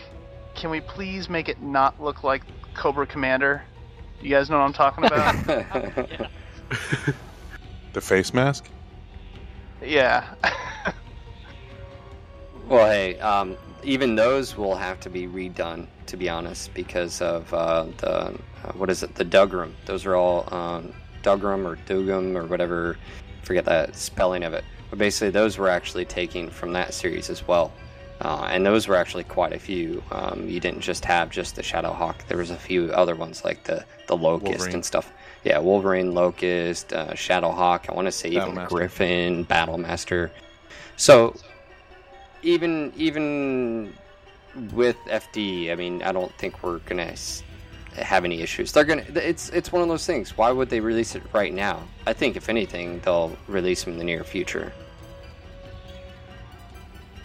Can we please make it not look like Cobra Commander? You guys know what I'm talking about? (laughs) (laughs) the face mask. Yeah. (laughs) well, hey, um, even those will have to be redone, to be honest, because of uh, the uh, what is it? The Dougram. Those are all um, Dougram or Dugum or whatever. Forget that spelling of it. But basically, those were actually taken from that series as well. Uh, and those were actually quite a few. Um, you didn't just have just the Shadowhawk. There was a few other ones like the the Locust Wolverine. and stuff. Yeah, Wolverine, Locust, uh, Shadowhawk. I want to say even Griffin, Battlemaster. So even even with FD, I mean, I don't think we're gonna have any issues. They're gonna. It's it's one of those things. Why would they release it right now? I think if anything, they'll release them in the near future.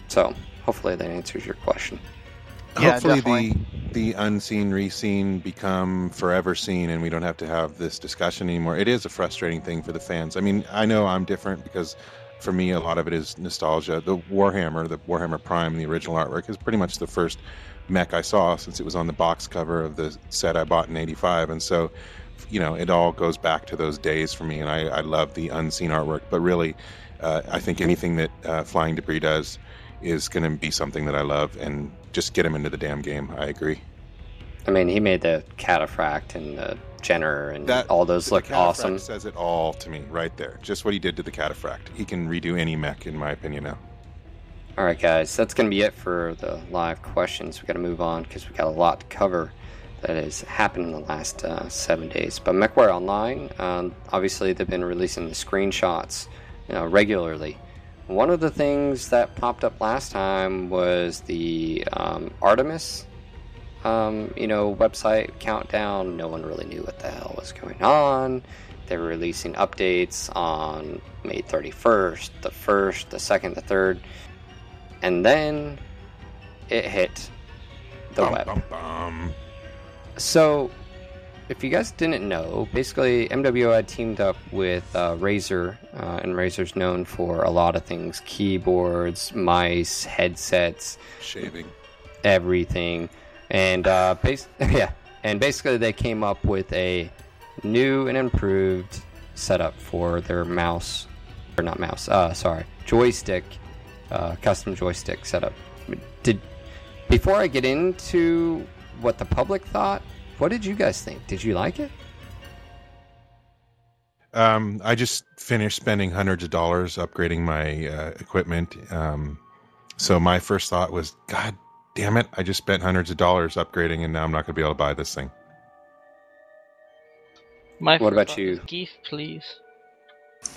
So hopefully that answers your question. Yeah, hopefully definitely. the the unseen reseen become forever seen and we don't have to have this discussion anymore it is a frustrating thing for the fans i mean i know i'm different because for me, a lot of it is nostalgia. The Warhammer, the Warhammer Prime, the original artwork is pretty much the first mech I saw since it was on the box cover of the set I bought in '85, and so you know it all goes back to those days for me. And I, I love the unseen artwork, but really, uh, I think anything that uh, Flying Debris does is going to be something that I love, and just get him into the damn game. I agree. I mean, he made the cataphract and the Jenner and that, all those look awesome. Says it all to me right there. Just what he did to the cataphract. He can redo any mech, in my opinion. Now. All right, guys, that's going to be it for the live questions. We got to move on because we got a lot to cover that has happened in the last uh, seven days. But MechWarrior Online, um, obviously, they've been releasing the screenshots you know, regularly. One of the things that popped up last time was the um, Artemis um, you know, website countdown. No one really knew what the hell was going on. They were releasing updates on May 31st, the 1st, the 2nd, the 3rd. And then it hit the bum, web. Bum, bum. So, if you guys didn't know, basically MWO had teamed up with uh, Razer, uh, and Razer's known for a lot of things keyboards, mice, headsets, shaving, everything and uh, bas- (laughs) yeah, and basically they came up with a new and improved setup for their mouse, or not mouse, uh, sorry, joystick, uh, custom joystick setup. Did before I get into what the public thought, what did you guys think? Did you like it? Um, I just finished spending hundreds of dollars upgrading my uh, equipment. Um, so my first thought was, God damn it, I just spent hundreds of dollars upgrading and now I'm not going to be able to buy this thing. My what about you? Geef, please. (laughs)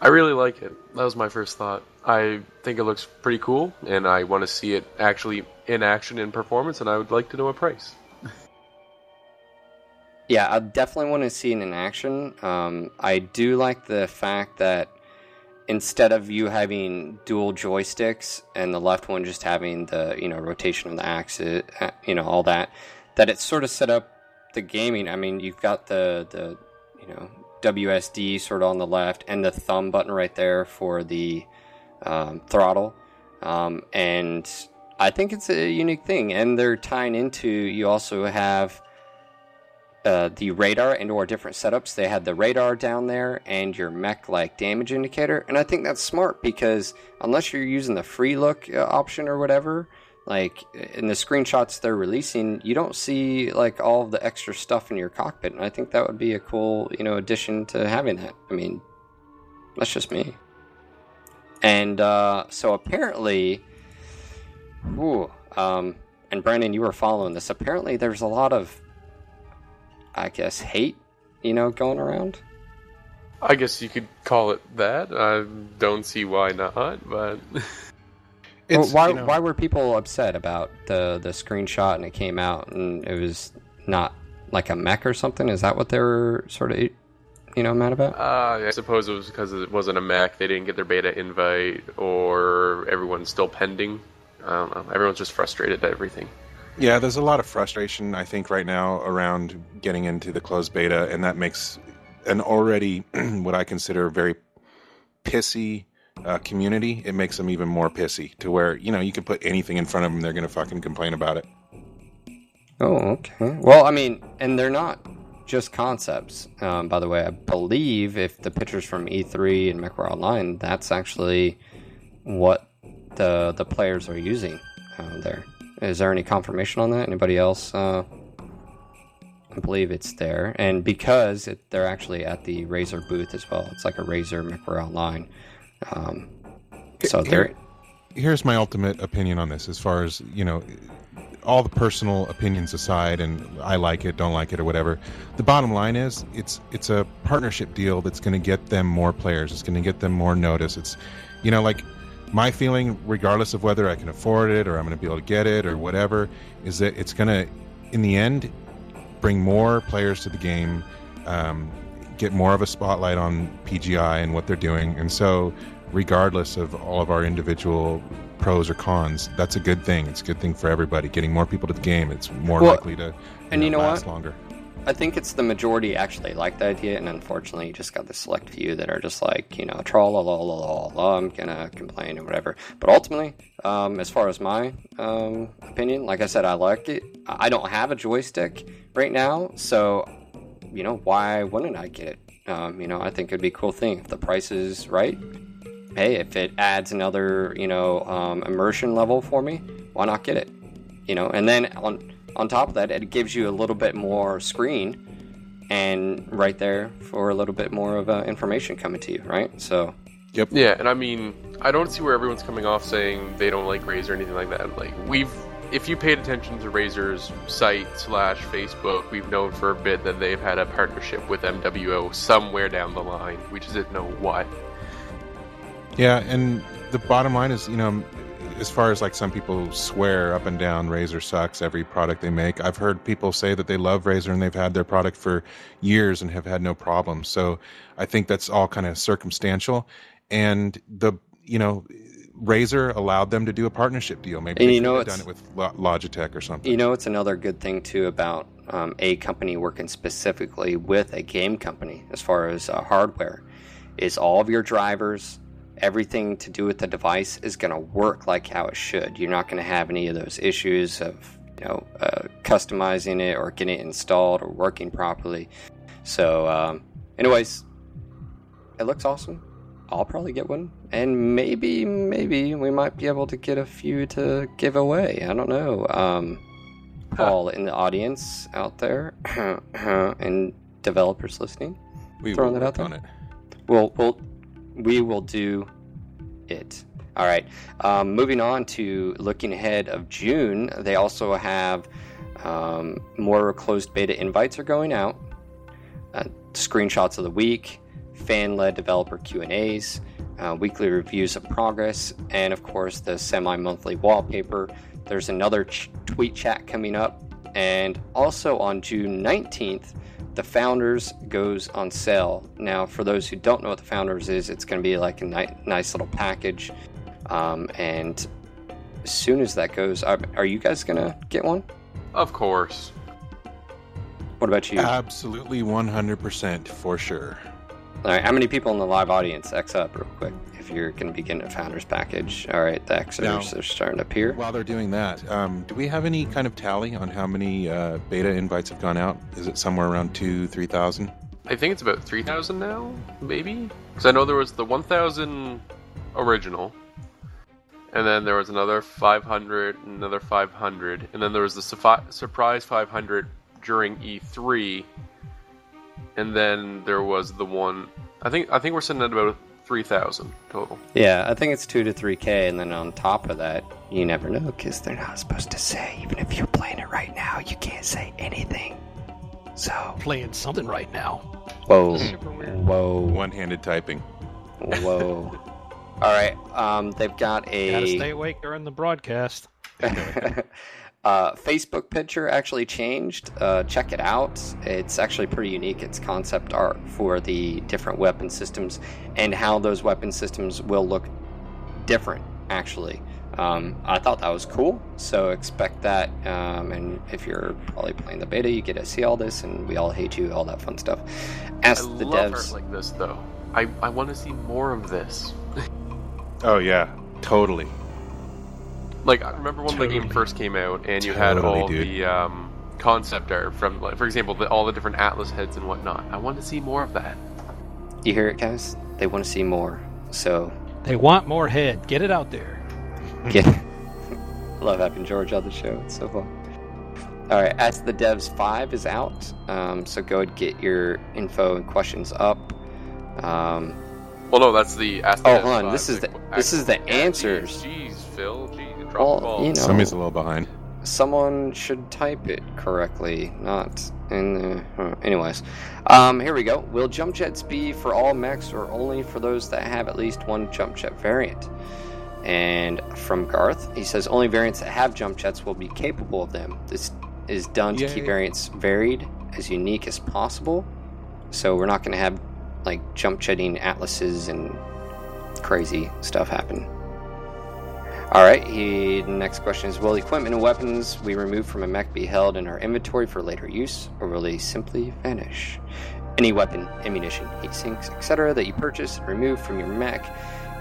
I really like it. That was my first thought. I think it looks pretty cool, and I want to see it actually in action in performance, and I would like to know a price. yeah, I definitely want to see it in action. Um, I do like the fact that instead of you having dual joysticks and the left one just having the you know rotation of the axis, uh, you know all that, that it's sort of set up the gaming. I mean, you've got the the you know WSD sort of on the left and the thumb button right there for the um, throttle, um, and I think it's a unique thing. And they're tying into you also have uh, the radar into our different setups. They had the radar down there and your mech like damage indicator, and I think that's smart because unless you're using the free look uh, option or whatever, like in the screenshots they're releasing, you don't see like all the extra stuff in your cockpit, and I think that would be a cool you know addition to having that. I mean, that's just me. And uh, so apparently, whew, um, and Brandon, you were following this. Apparently, there's a lot of I guess, hate, you know, going around. I guess you could call it that. I don't see why not, but. (laughs) well, why, you know... why were people upset about the, the screenshot and it came out and it was not like a mech or something? Is that what they were sort of, you you know mad about? Uh, I suppose it was because it wasn't a mech. They didn't get their beta invite, or everyone's still pending. I don't know. Everyone's just frustrated at everything. Yeah, there's a lot of frustration, I think, right now around getting into the closed beta, and that makes an already (clears throat) what I consider very pissy uh, community. It makes them even more pissy to where you know you can put anything in front of them, they're going to fucking complain about it. Oh, okay. Well, I mean, and they're not just concepts. Um, by the way, I believe if the pictures from E3 and MechWarrior Online, that's actually what the the players are using uh, there. Is there any confirmation on that? Anybody else? Uh, I believe it's there, and because it, they're actually at the Razer booth as well. It's like a Razer MechWarrior Online. Um, so Here- they're Here's my ultimate opinion on this, as far as you know, all the personal opinions aside, and I like it, don't like it, or whatever. The bottom line is, it's it's a partnership deal that's going to get them more players. It's going to get them more notice. It's, you know, like my feeling, regardless of whether I can afford it or I'm going to be able to get it or whatever, is that it's going to, in the end, bring more players to the game, um, get more of a spotlight on PGI and what they're doing, and so regardless of all of our individual pros or cons, that's a good thing. It's a good thing for everybody. Getting more people to the game, it's more Well, likely to and you know last what? longer. I think it's the majority actually like the idea, and unfortunately, you just got the select few that are just like, you know, tra la la la la la, I'm gonna complain or whatever. But ultimately, um, as far as my um, opinion, like I said, I like it. I don't have a joystick right now, so you know, why wouldn't I get it? Um, you know, I think it'd be a cool thing if the price is right. Hey, if it adds another, you know, um, immersion level for me, why not get it? You know, and then on on top of that, it gives you a little bit more screen, and right there for a little bit more of uh, information coming to you, right? So, Yep. Yeah, and I mean, I don't see where everyone's coming off saying they don't like Razer or anything like that. Like we've, if you paid attention to Razer's site slash Facebook, we've known for a bit that they've had a partnership with MWO somewhere down the line. We just didn't know what. Yeah, and the bottom line is, you know, as far as like some people swear up and down Razer sucks every product they make. I've heard people say that they love Razer and they've had their product for years and have had no problems. So I think that's all kind of circumstantial. And the, you know, Razer allowed them to do a partnership deal. Maybe And you know, done it with Logitech or something. you know, it's another good thing too about um, a company working specifically with a game company as far as uh, hardware is all of your drivers, everything to do with the device is going to work like how it should. You're not going to have any of those issues of you know uh, customizing it or getting it installed or working properly. So, um, anyways, it looks awesome. I'll probably get one, and maybe, maybe we might be able to get a few to give away. I don't know. Um, Paul in the audience out there, (clears throat) and developers listening, we throwing that out there? on it. we'll, we'll we will do it. All right. Um, moving on to looking ahead of June, they also have um, more closed beta invites are going out. Uh, screenshots of the week, fan-led developer Q and A's, uh, weekly reviews of progress, and of course the semi-monthly wallpaper. There's another ch- tweet chat coming up, and also on June 19th, the Founders goes on sale. Now, for those who don't know what the Founders is, it's going to be like a ni- nice little package, um, and as soon as that goes, are, are you guys going to get one? Of course. What about you? Absolutely 100% for sure. All right, how many people in the live audience? X up real quick if you're going to be getting a founder's package. All right, the Xers Now- are starting to appear. While they're doing that, um, do we have any kind of tally on how many uh, beta invites have gone out? Is it somewhere around two, three thousand? I think it's about 3,000 now, maybe? Because I know there was the 1,000 original, and then there was another 500, another 500, and then there was the surfi- surprise 500 during E3, and then there was the one. I think I think we're sitting at about 3,000 total. Yeah, I think it's two to three k, and then on top of that, you never know because they're not supposed to say. Even if you're playing it right now, you can't say anything. So, Playing something right now. whoa, Super weird. whoa, One-handed typing. whoa. (laughs) All right, um, they've got Gotta stay a awake during the broadcast. (laughs) (laughs) Uh, Facebook picture actually changed. Uh, check it out. It's actually pretty unique. It's concept art for the different weapon systems and how those weapon systems will look different, actually. Um, I thought that was cool, so expect that. Um, and if you're probably playing the beta, you get to see all this, and we all hate you, all that fun stuff. Ask I the love devs. art like this though. I, I want to see more of this. (laughs) Oh yeah, totally. Like I remember when the game first came out, and you had all dude. the um, concept art from, like, for example, the, all the different Atlas heads and whatnot. I want to see more of that. You hear it, guys? They want to see more. So They want more head. Get it out there. (laughs) Get. (laughs) Love having George on the show. It's so fun. All right, Ask the Devs 5 is out. Um, so go and get your info and questions up. Um, Well, no, that's the. Ask the Oh, Devs hold on, five, this is like, the- act- this is the answers. Jeez, jeez, Phil. Jeez, you Well, you know. Somebody's a little behind. someone should type it correctly, not in the. huh. Anyways, um, here we go. Will jump jets be for all mechs or only for those that have at least one jump jet variant? And from Garth, he says only variants that have jump jets will be capable of them. This is done to keep variants varied, as unique as possible. So we're not going to have like jump jetting atlases and crazy stuff happen. All right. He next question is: Will equipment and weapons we remove from a mech be held in our inventory for later use, or will they simply vanish? Any weapon, ammunition, heat sinks, etc., that you purchase and remove from your mech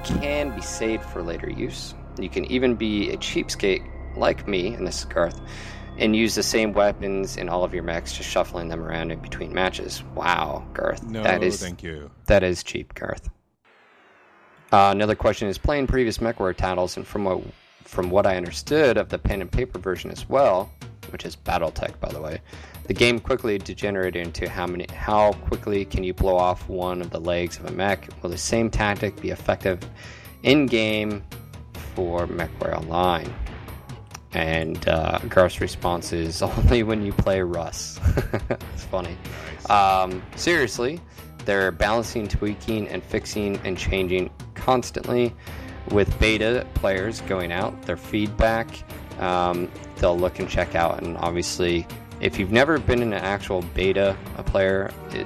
can be saved for later use. You can even be a cheapskate like me, and this is Garth, and use the same weapons in all of your mechs, just shuffling them around in between matches. Wow, Garth, No, that is thank you. that is cheap, Garth. Uh, another question is playing previous MechWarrior titles, and from what from what I understood of the pen and paper version as well, which is BattleTech, by the way, the game quickly degenerated into how many how quickly can you blow off one of the legs of a mech? Will the same tactic be effective in game for MechWarrior Online? And uh, Garth's response is (laughs) only when you play Russ. (laughs) it's funny. Um, seriously, they're balancing, tweaking, and fixing and changing constantly. With beta players going out, their feedback, um, they'll look and check out. And obviously, if you've never been in an actual beta a player, it,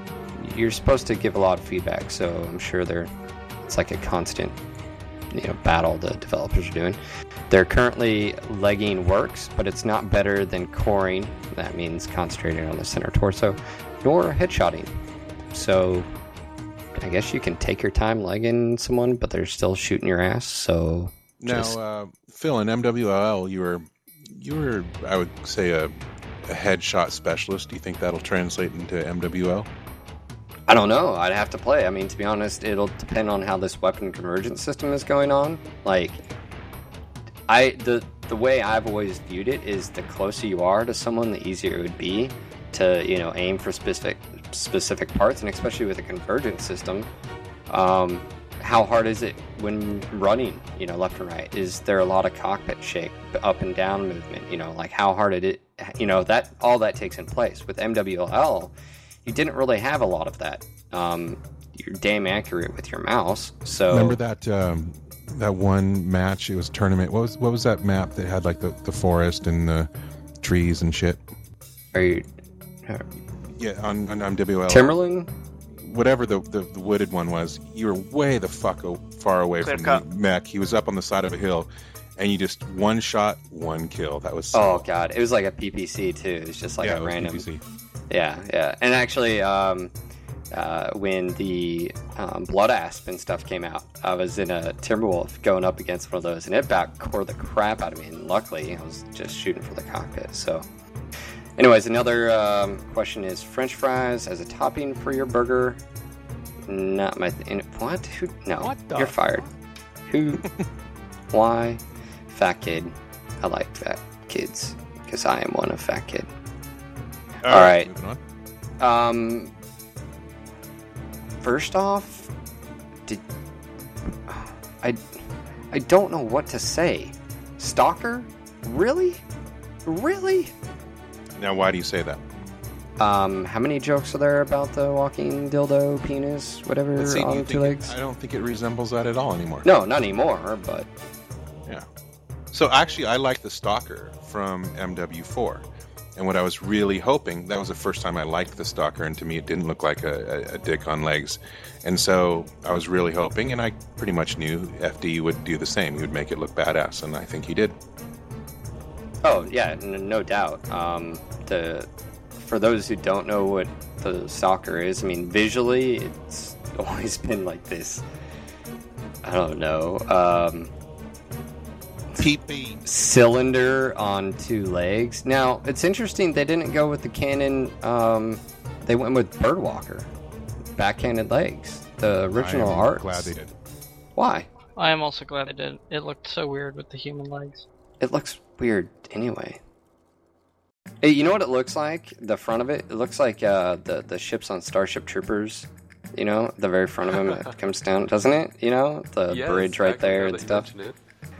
you're supposed to give a lot of feedback. So I'm sure they're it's like a constant you know battle the developers are doing. They're currently legging works, but it's not better than coring. That means concentrating on the center torso, nor headshotting. So I guess you can take your time legging someone, but they're still shooting your ass. So Now, just- uh, Phil, in MWL, you were you were I would say a, a headshot specialist. Do you think that'll translate into MWL? I don't know. I'd have to play. I mean, to be honest, it'll depend on how this weapon convergence system is going on. Like, I the the way I've always viewed it is the closer you are to someone, the easier it would be to you know aim for specific specific parts, and especially with a convergence system. Um, how hard is it when running, you know, left and right? Is there a lot of cockpit shake, up and down movement? You know, like how hard it, is, you know, that all that takes in place with MWL you didn't really have a lot of that. Um, you're damn accurate with your mouse. So Remember that um, that one match? It was tournament. What was what was that map that had like the, the forest and the trees and shit? are you Yeah, on, on MWL. Timberland? whatever the, the, the wooded one was, you were way the fuck far away Clear from cut. the mech. He was up on the side of a hill, and you just one shot, one kill. That was so, Oh god, it was like a PPC too. It was just like yeah, a it was random. PPC. Yeah, yeah. And actually, um, uh, when the um, Blood Asp and stuff came out, I was in a Timberwolf going up against one of those, and it about core the crap out of me. And luckily, I was just shooting for the cockpit. So, anyways, another um, question is: French fries as a topping for your burger? Not my thing. What? Who? No, What the you're fired. Who? (laughs) Why? Fat kid. I like fat kids because I am one of fat kid. All All right. moving on. Um. First off, did I? I don't know what to say. Stalker? Really? Really? Now, why do you say that? Um, how many jokes are there about the walking dildo penis, whatever, see, do on two think legs? It, I don't think it resembles that at all anymore. No, not anymore. But Yeah. So actually, I like the Stalker from MW4. And what I was really hoping, that was the first time I liked the Stalker, and to me it didn't look like a, a, a dick on legs. And so I was really hoping, and I pretty much knew FD would do the same. He would make it look badass, and I think he did. Oh yeah, n- no doubt. Um, the for those who don't know what the Stalker is, I mean, visually, it's (laughs) always been like this. I don't know. Um, PP. cylinder on two legs. Now it's interesting they didn't go with the cannon. Um, they went with Birdwalker, backhanded legs. The original I am art. Glad they did. Why? I am also glad they did. It looked so weird with the human legs. It looks weird anyway. Hey, you know what it looks like? The front of it. It looks like uh, the the ships on Starship Troopers. You know, the very front of them that (laughs) comes down, doesn't it? You know, the Yes, bridge right there now and that you stuff.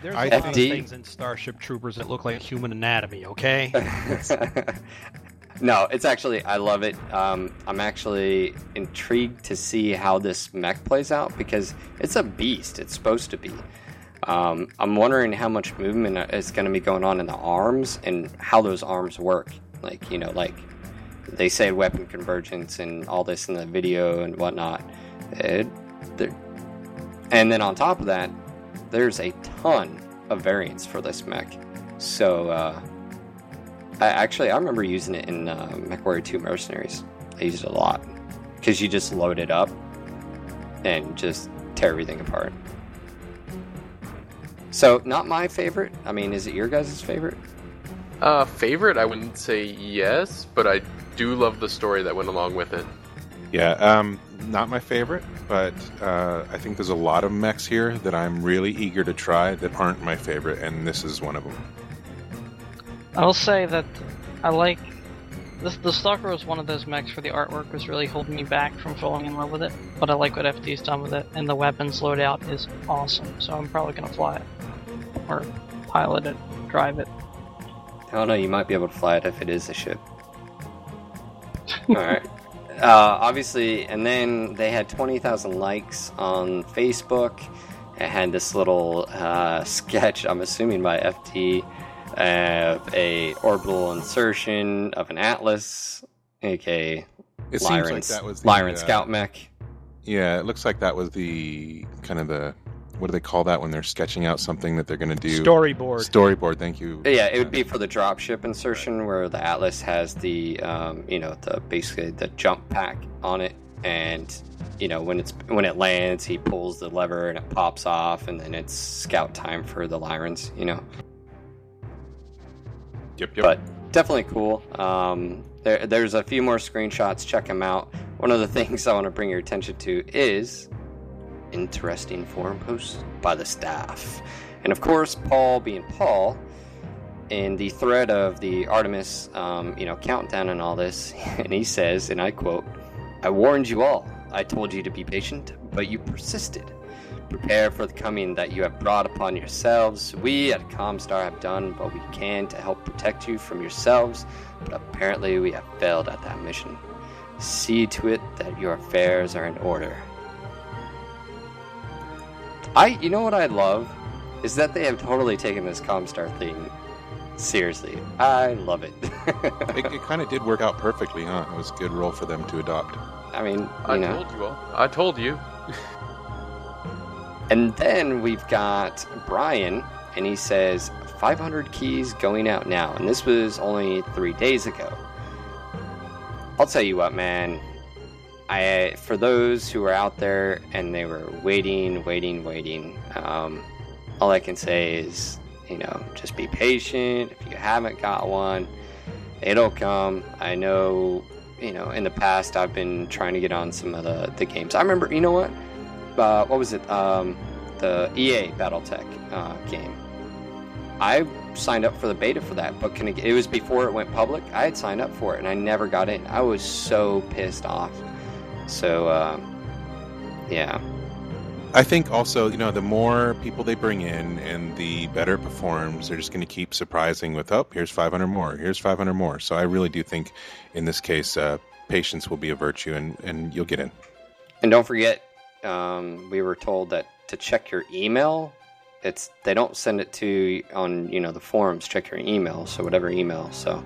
There's I a lot of things in Starship Troopers that look like human anatomy. Okay. (laughs) (laughs) no, it's actually I love it. Um, I'm actually intrigued to see how this mech plays out because it's a beast. It's supposed to be. Um, I'm wondering how much movement is going to be going on in the arms and how those arms work. Like you know, like they say weapon convergence and all this in the video and whatnot. It, and then on top of that, there's a ton of variants for this mech. So uh, I actually I remember using it in uh, MechWarrior 2 Mercenaries. I used it a lot because you just load it up and just tear everything apart. So not my favorite. I mean, is it your guys' favorite? Uh, favorite? I wouldn't say yes, but I do love the story that went along with it. Yeah, um, not my favorite, but uh, I think there's a lot of mechs here that I'm really eager to try that aren't my favorite, and this is one of them. I will say that I like this. The Stalker was one of those mechs where the artwork was really holding me back from falling in love with it. But I like what FD's done with it, and the weapons loadout is awesome. So I'm probably gonna fly it or pilot it, drive it. I don't know. You might be able to fly it if it is a ship. (laughs) All right. Uh, obviously, and then they had 20,000 likes on Facebook. It had this little uh, (laughs) sketch, I'm assuming by FD, of a orbital insertion of an Atlas, aka It seems like that was the, Lyran uh, Scout Mech. Yeah, it looks like that was the kind of the what do they call that when they're sketching out something that they're going to do? Storyboard. Storyboard. Thank you. Yeah, it would be for the dropship insertion where the Atlas has the, um, you know, the basically the jump pack on it, and you know when it's when it lands, he pulls the lever and it pops off, and then it's scout time for the Lyrans, you know. Yep, yep. But definitely cool. Um, there, there's a few more screenshots. Check them out. One of the (laughs) things I want to bring your attention to is interesting forum posts by the staff, and of course, Paul being Paul. In the thread of the Artemis, um, you know, countdown and all this, (laughs) and he says, and I quote, "I warned you all. I told you to be patient, but you persisted. Prepare for the coming that you have brought upon yourselves. We at Comstar have done what we can to help protect you from yourselves, but apparently we have failed at that mission. See to it that your affairs are in order. I, you know what I love? Is that they have totally taken this Comstar thing seriously. I love it. (laughs) it, it kind of did work out perfectly, huh? It was a good role for them to adopt. I mean, you I know. told you all. I told you. (laughs) And then we've got Brian, and he says 500 keys going out now, and this was only three days ago. I'll tell you what, man. I for those who were out there and they were waiting, waiting, waiting. Um, all I can say is, you know, just be patient. If you haven't got one, it'll come. I know, you know, in the past I've been trying to get on some of the, the games. I remember, you know what? Uh, what was it? Um, the EA BattleTech uh, game. I signed up for the beta for that, but can it, it was before it went public. I had signed up for it and I never got in. I was so pissed off. So, uh, yeah, I think also, you know, the more people they bring in and the better it performs, they're just going to keep surprising with, oh, here's 500 more, here's 500 more. So I really do think in this case, uh, patience will be a virtue and, and you'll get in. and don't forget, um, we were told that to check your email it's they don't send it to on you know the forums. Check your email, so whatever email. So,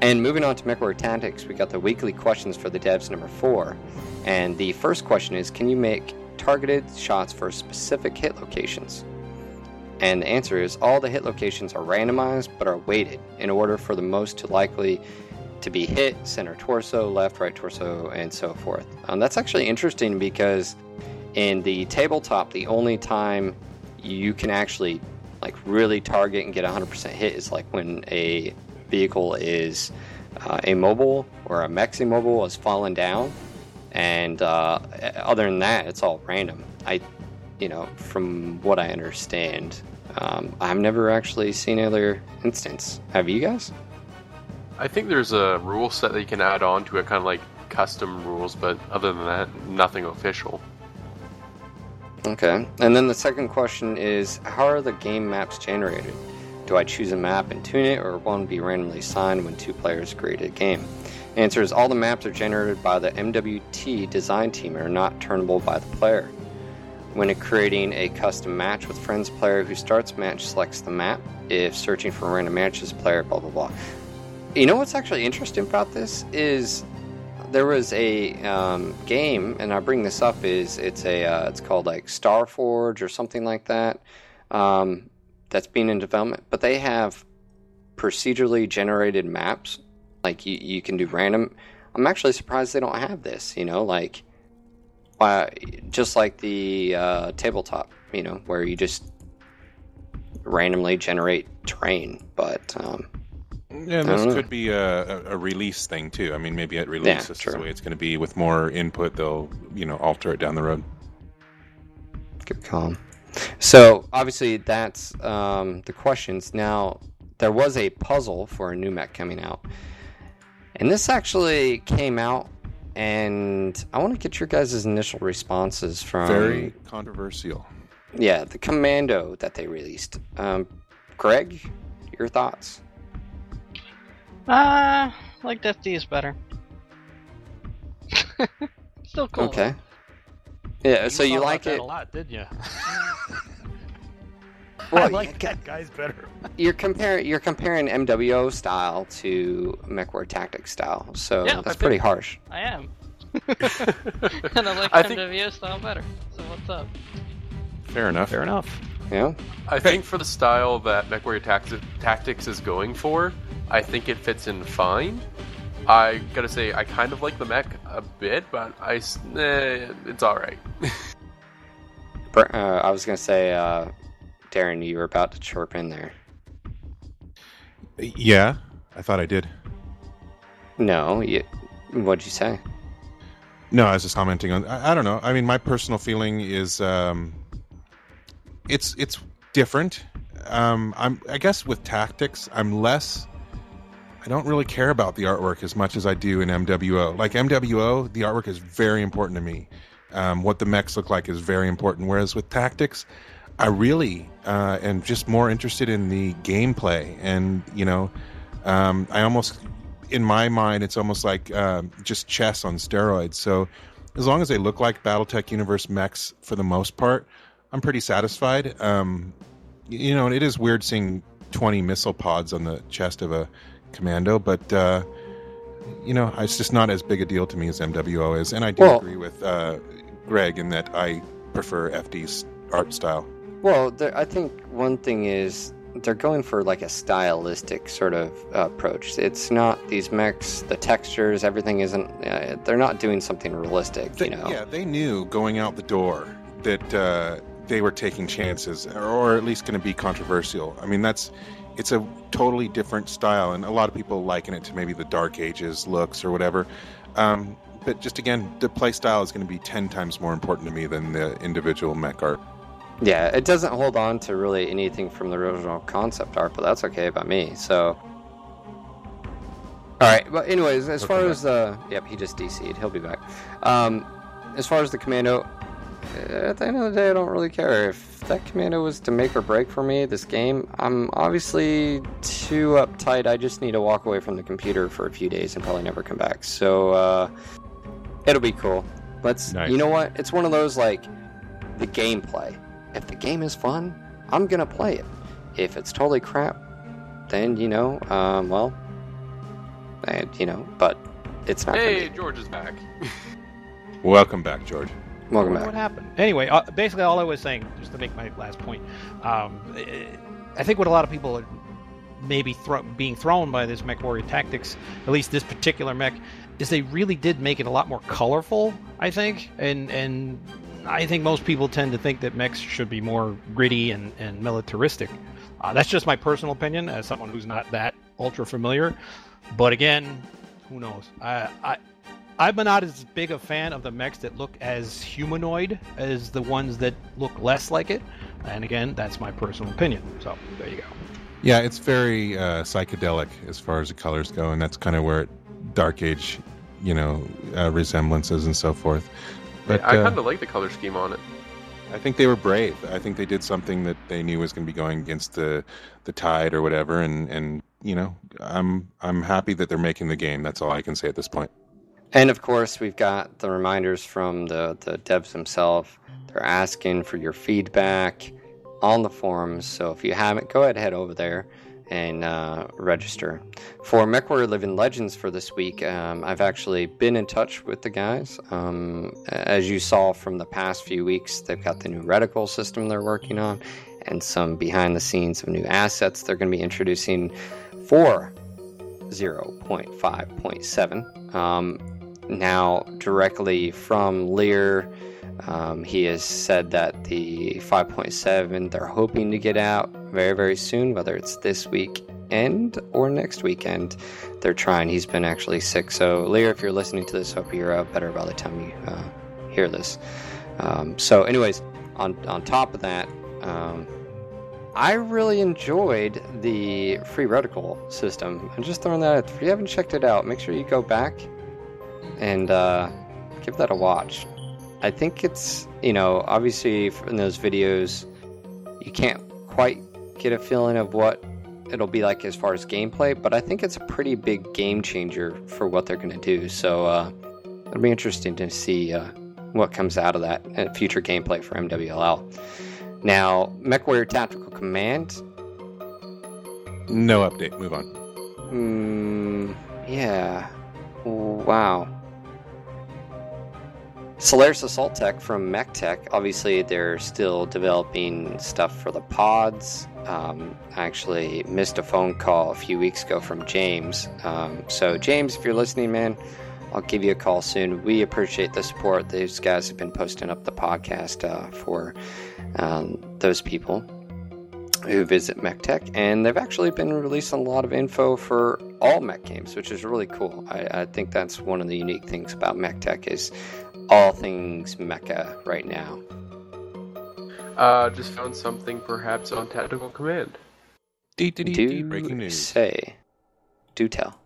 and moving on to MechWarrior Tactics, we got the weekly questions for the devs number four, and the first question is, can you make targeted shots for specific hit locations? And the answer is all the hit locations are randomized but are weighted in order for the most to likely to be hit, center torso, left, right torso, and so forth. Um, that's actually interesting because in the tabletop, the only time you can actually like really target and get 100% hit is like when a vehicle is uh, immobile or a mech immobile is fallen down. And uh, other than that, it's all random. I, you know, from what I understand, um, I've never actually seen other instance. Have you guys? I think there's a rule set that you can add on to it, kind of like custom rules, but other than that, nothing official. Okay. And then the second question is how are the game maps generated? Do I choose a map and tune it, or will one be randomly assigned when two players create a game? Answer is all the maps are generated by the MWT design team and are not turnable by the player. When creating a custom match with friends, player who starts match selects the map. If searching for random matches, player blah blah blah. You know what's actually interesting about this is there was a um, game, and I bring this up is it's a uh, it's called like Star Forge or something like that. Um, that's being in development, but they have procedurally generated maps. Like you, you can do random. I'm actually surprised they don't have this. You know, like uh, just like the uh, tabletop. You know, where you just randomly generate terrain, but. Um, yeah, this could be a, a, release thing too. I mean, maybe at release, yeah, this is the way it's going to be. With more input, they'll you know alter it down the road. Good call. So obviously, that's um, the questions. Now, there was a puzzle for a new mech coming out, and this actually came out. And I want to get your guys' initial responses from. Very controversial. Yeah, the commando that they released. Um, Greg, your thoughts? Uh, like Death D is better. (laughs) Still cool. Okay. Yeah, you so you like it a lot, did you? (laughs) well, I like that guy's better. you're comparing you're comparing MWO style to MechWarrior Tactics style, so Yeah, that's I pretty think- harsh. I am. (laughs) and I like I think- MWO style better. So what's up? Fair enough. Fair enough. Yeah. I think for the style that MechWarrior Tact- Tactics is going for, I think it fits in fine. I gotta say, I kind of like the mech a bit, but I s- eh, it's all right. (laughs) Uh, I was gonna say, uh, Darren, you were about to chirp in there. Yeah, I thought I did. No, you, what'd you say? No, I was just commenting on. I, I don't know. I mean, my personal feeling is um, it's it's different. Um, I'm I guess with tactics, I'm less. I don't really care about the artwork as much as I do in MWO. Like MWO, the artwork is very important to me. Um, what the mechs look like is very important. Whereas with tactics, I really uh, am just more interested in the gameplay. And you know, um, I almost, in my mind, it's almost like um, just chess on steroids. So as long as they look like BattleTech Universe mechs for the most part, I'm pretty satisfied. Um, you know, it is weird seeing 20 missile pods on the chest of a commando, but uh, you know, it's just not as big a deal to me as MWO is. And I do Well- agree with uh, Greg in that I prefer FD's art style. Well, I think one thing is they're going for like a stylistic sort of uh, approach. It's not these mechs, the textures, everything isn't. Uh, they're not doing something realistic, They, you know. Yeah, they knew going out the door that uh, they were taking chances, or, or at least going to be controversial. I mean, that's it's a totally different style, and a lot of people liken it to maybe the Dark Ages looks or whatever. Um, but just again, the play style is going to be ten times more important to me than the individual mech art. Yeah, it doesn't hold on to really anything from the original concept art, but that's okay by me. So, all right. But anyways, as far as the yep, he just DC'd. He'll be back. Um, as far as the commando, at the end of the day, I don't really care if that commando was to make or break for me. This game, I'm obviously too uptight. I just need to walk away from the computer for a few days and probably never come back. So, uh, it'll be cool. Let's. Nice. You know what? It's one of those like the gameplay if the game is fun, I'm gonna play it. If it's totally crap, then you know, um, well, and you know, but it's not. Hey, gonna. George is back. (laughs) Welcome back, George. Welcome What back. happened? Anyway, uh, basically, all I was saying, just to make my last point, um, I think what a lot of people are maybe thro- being thrown by this Mech Warrior Tactics, at least this particular mech, is they really did make it a lot more colorful. I think, and and I think most people tend to think that mechs should be more gritty and and militaristic. Uh, that's just my personal opinion as someone who's not that ultra familiar. But again, who knows? I, I I'm not as big a fan of the mechs that look as humanoid as the ones that look less like it. And again, that's my personal opinion. So there you go. Yeah, it's very uh, psychedelic as far as the colors go, and that's kind of where it, Dark Age, you know, uh, resemblances and so forth. But I uh, kind of like the color scheme on it. I think they were brave. I think they did something that they knew was going to be going against the the tide or whatever. And and you know, I'm I'm happy that they're making the game. That's all I can say at this point. And of course, we've got the reminders from the, the devs themselves. They're asking for your feedback on the forums. So if you haven't, go ahead, and head over there and uh, register. For MechWarrior Living Legends for this week, um, I've actually been in touch with the guys. Um, as you saw from the past few weeks, they've got the new reticle system they're working on and some behind the scenes of new assets they're going to be introducing for 0.5.7. Um, now, directly from Lear, um, he has said that the 5.7 they're hoping to get out very, very soon, whether it's this weekend or next weekend. They're trying. He's been actually sick. So, Lear, if you're listening to this, hope you're uh, better by the time you uh, hear this. Um, so, anyways, on, on top of that, um, I really enjoyed the free reticle system. I'm just throwing that out. If you haven't checked it out, make sure you go back and uh, give that a watch. I think it's, you know, obviously in those videos, you can't quite get a feeling of what it'll be like as far as gameplay, but I think it's a pretty big game changer for what they're going to do. So uh, it'll be interesting to see uh, what comes out of that in future gameplay for MWLL. Now, MechWarrior Tactical Command, No update. Move on. Hmm. Yeah. Wow. Solaris Assault Tech from Mech Tech. Obviously, they're still developing stuff for the pods. Um, I actually missed a phone call a few weeks ago from James. Um, so, James, if you're listening, man, I'll give you a call soon. We appreciate the support. These guys have been posting up the podcast uh, for um, those people who visit MechTech, and they've actually been releasing a lot of info for all mech games, which is really cool. I, I think that's one of the unique things about MechTech is all things mecha right now. Uh, just found something perhaps on Tactical Command. Dee, dee, dee, Do breaking news. say, do tell.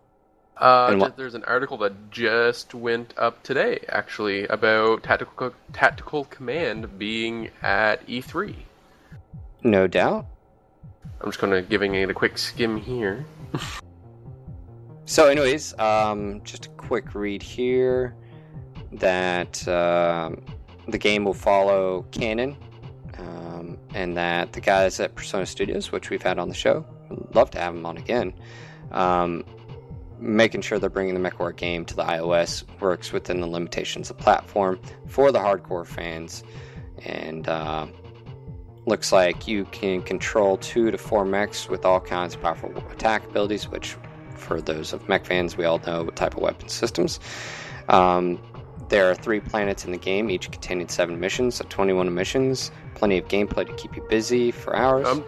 Uh, And there's an article that just went up today, actually, about Tactical Tactical Command being at E3. No doubt. I'm just gonna giving it a quick skim here. (laughs) So, anyways, um, just a quick read here that um, the game will follow canon, um, and that the guys at Personae Studios, which we've had on the show, love to have them on again, um, making sure they're bringing the MechWarrior game to the iOS works within the limitations of the platform for the hardcore fans, and uh, looks like you can control two to four mechs with all kinds of powerful attack abilities, which for those of mech fans, we all know what type of weapon systems. Um, there are three planets in the game, each containing seven missions, so 21 missions, plenty of gameplay to keep you busy for hours. Um,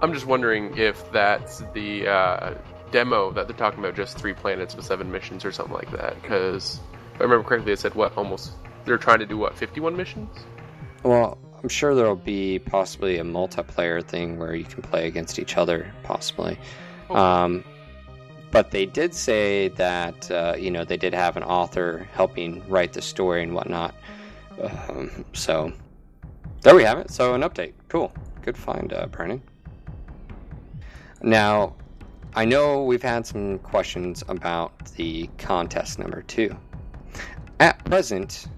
I'm just wondering if that's the uh, demo that they're talking about, just three planets with seven missions or something like that. Because if I remember correctly, it said what almost they're trying to do what 51 missions. Well, I'm sure there'll be possibly a multiplayer thing where you can play against each other, possibly. Um, but they did say that uh, you know they did have an author helping write the story and whatnot. Um, so there we have it. So an update. Cool. Good find, uh. Now, I know we've had some questions about the contest number two. At present,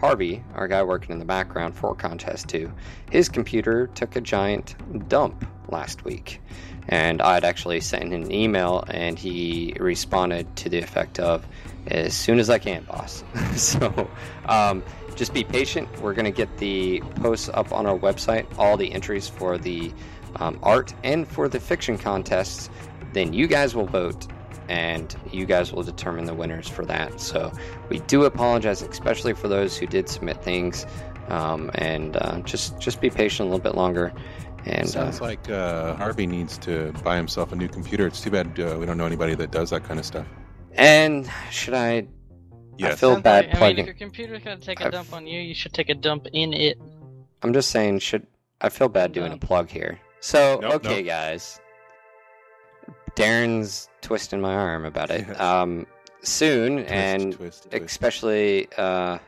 Harvey, our guy working in the background for Contest 2, his computer took a giant dump last week. And I'd actually sent him an email and he responded to the effect of, as soon as I can, boss. (laughs) so um, just be patient. We're going to get the posts up on our website, all the entries for the um, art and for the fiction contests. Then you guys will vote and you guys will determine the winners for that. So we do apologize, especially for those who did submit things, um, and uh, just just be patient a little bit longer. And Sounds uh, like uh, Harvey needs to buy himself a new computer. It's too bad uh, we don't know anybody that does that kind of stuff. and should I? I feel Sounds bad like- I mean, plugging. if your computer's gonna take a I've- dump on you, you should take a dump in it. I'm just saying, should I feel bad doing a plug here? So Nope, okay, nope. guys. Darren's twisting my arm about it. Um, soon, Twist, and twist, twist. especially uh,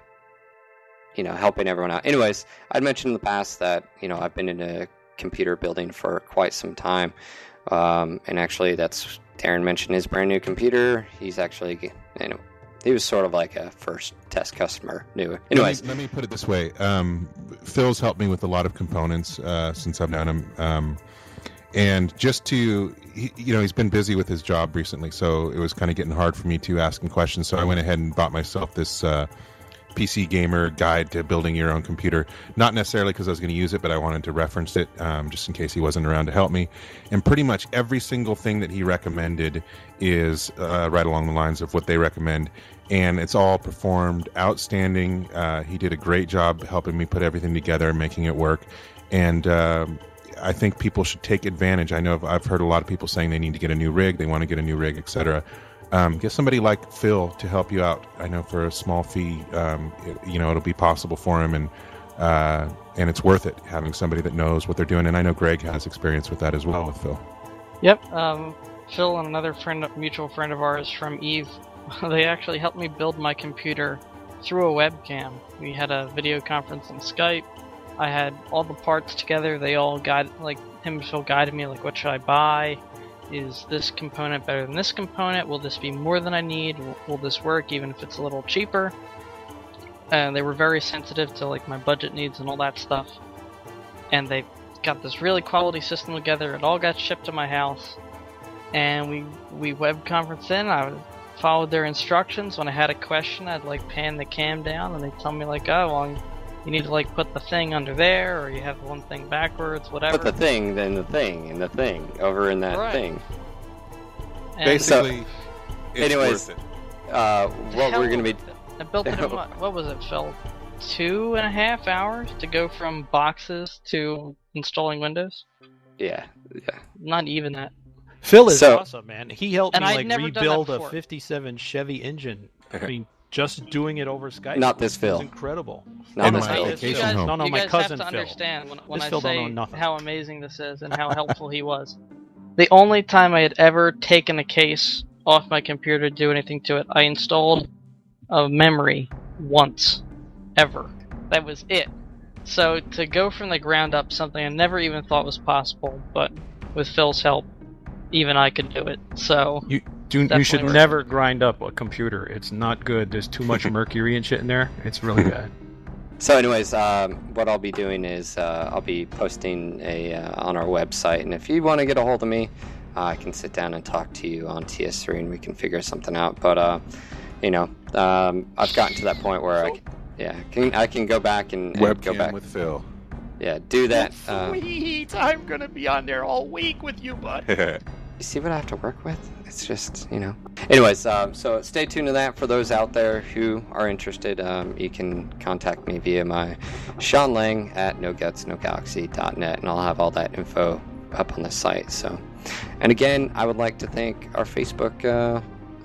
you know helping everyone out. Anyways, I'd mentioned in the past that you know I've been in a computer building for quite some time, um, and actually that's Darren mentioned his brand new computer. He's actually you know he was sort of like a first test customer. New, anyways. let me, let me put it this way. Um, Phil's helped me with a lot of components uh, since I've known him, um, and just to he, you know he's been busy with his job recently, so it was kind of getting hard for me to ask him questions. So I went ahead and bought myself this. Uh, PC Gamer Guide to Building Your Own Computer. Not necessarily because I was going to use it, but I wanted to reference it um, just in case he wasn't around to help me. And pretty much every single thing that he recommended is uh, right along the lines of what they recommend. And it's all performed outstanding. Uh, he did a great job helping me put everything together and making it work. And um, I think people should take advantage. I know I've heard a lot of people saying they need to get a new rig, they want to get a new rig, etc um, get somebody like Phil to help you out. I know for a small fee, um, it, you know it'll be possible for him, and uh, and it's worth it having somebody that knows what they're doing. And I know Greg has experience with that as well with Phil. Yep. Um, Phil and another friend, mutual friend of ours from Eve, (laughs) they actually helped me build my computer through a webcam. We had a video conference on Skype. I had all the parts together. They all guide like him Phil guided me like what should I buy? Is this component better than this component? Will this be more than I need? Will, this work even if it's a little cheaper? And they were very sensitive to like my budget needs and all that stuff. And they got this really quality system together. It all got shipped to my house, and we we web conference in. I followed their instructions. When I had a question, I'd like pan the cam down, and they'd tell me like, oh, well, you need to like put the thing under there, or you have one thing backwards, whatever. Put the thing, then the thing, and the thing over in that Right. thing. And Basically, it's anyways, worth it. Uh, what we're gonna be. I built it in (laughs) what? What was it, Phil? Two and a half hours to go from boxes to installing Windows. yeah yeah Not even that. Phil is So- awesome, man. He helped And me I'd like never done rebuild a '57 Chevy engine. I (laughs) mean, just doing it over Skype. Not this was Phil. incredible. Not In this my Phil. vacation you guys, home. No, no, you my guys cousin have to Phil. understand when, when I Phil say how amazing this is and how helpful he was. The only time I had ever taken a case off my computer to do anything to it, I installed a memory once, ever. That was it. So to go from the ground up, something I never even thought was possible, but with Phil's help, even I could do it. So You do. You should worth never grind up a computer. It's not good. There's too much mercury and shit in there. It's really (laughs) bad. So, anyways, um, what I'll be doing is uh, I'll be posting a uh, on our website, and if you want to get a hold of me, uh, I can sit down and talk to you on TS3, and we can figure something out. But uh, you know, um, I've gotten to that point where I, c- yeah, can I can go back and, and go back, with Phil. yeah, do that. Uh, Sweet! I'm gonna be on there all week with you, bud. (laughs) you see what I have to work with? It's just, you know. Anyways, um, so stay tuned to that. For those out there who are interested, um, you can contact me via my Sean Lang at nogutsnogalaxy.net, and I'll have all that info up on the site. So, and again, I would like to thank our Facebook uh,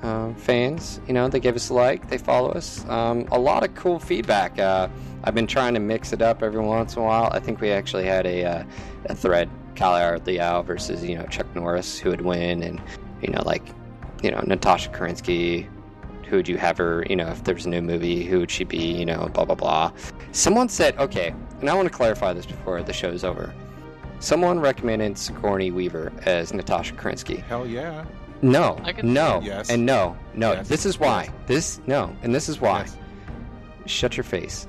uh, fans. You know, they give us a like, they follow us. Um, a lot of cool feedback. Uh, I've been trying to mix it up every once in a while. I think we actually had a, uh, a thread, Kyle Liao versus you know Chuck Norris, who would win, and you know like you know Natasha Kerensky. Who would you have her? You know, if there's a new movie, who would she be? You know, blah blah blah. Someone said, okay, and I want to clarify this before the show's over. Someone recommended Sigourney Weaver as Natasha Kerensky. Hell yeah. No, I can no. Yes. and no, no. Yes. This is why. This no, and this is why. Yes. shut your face.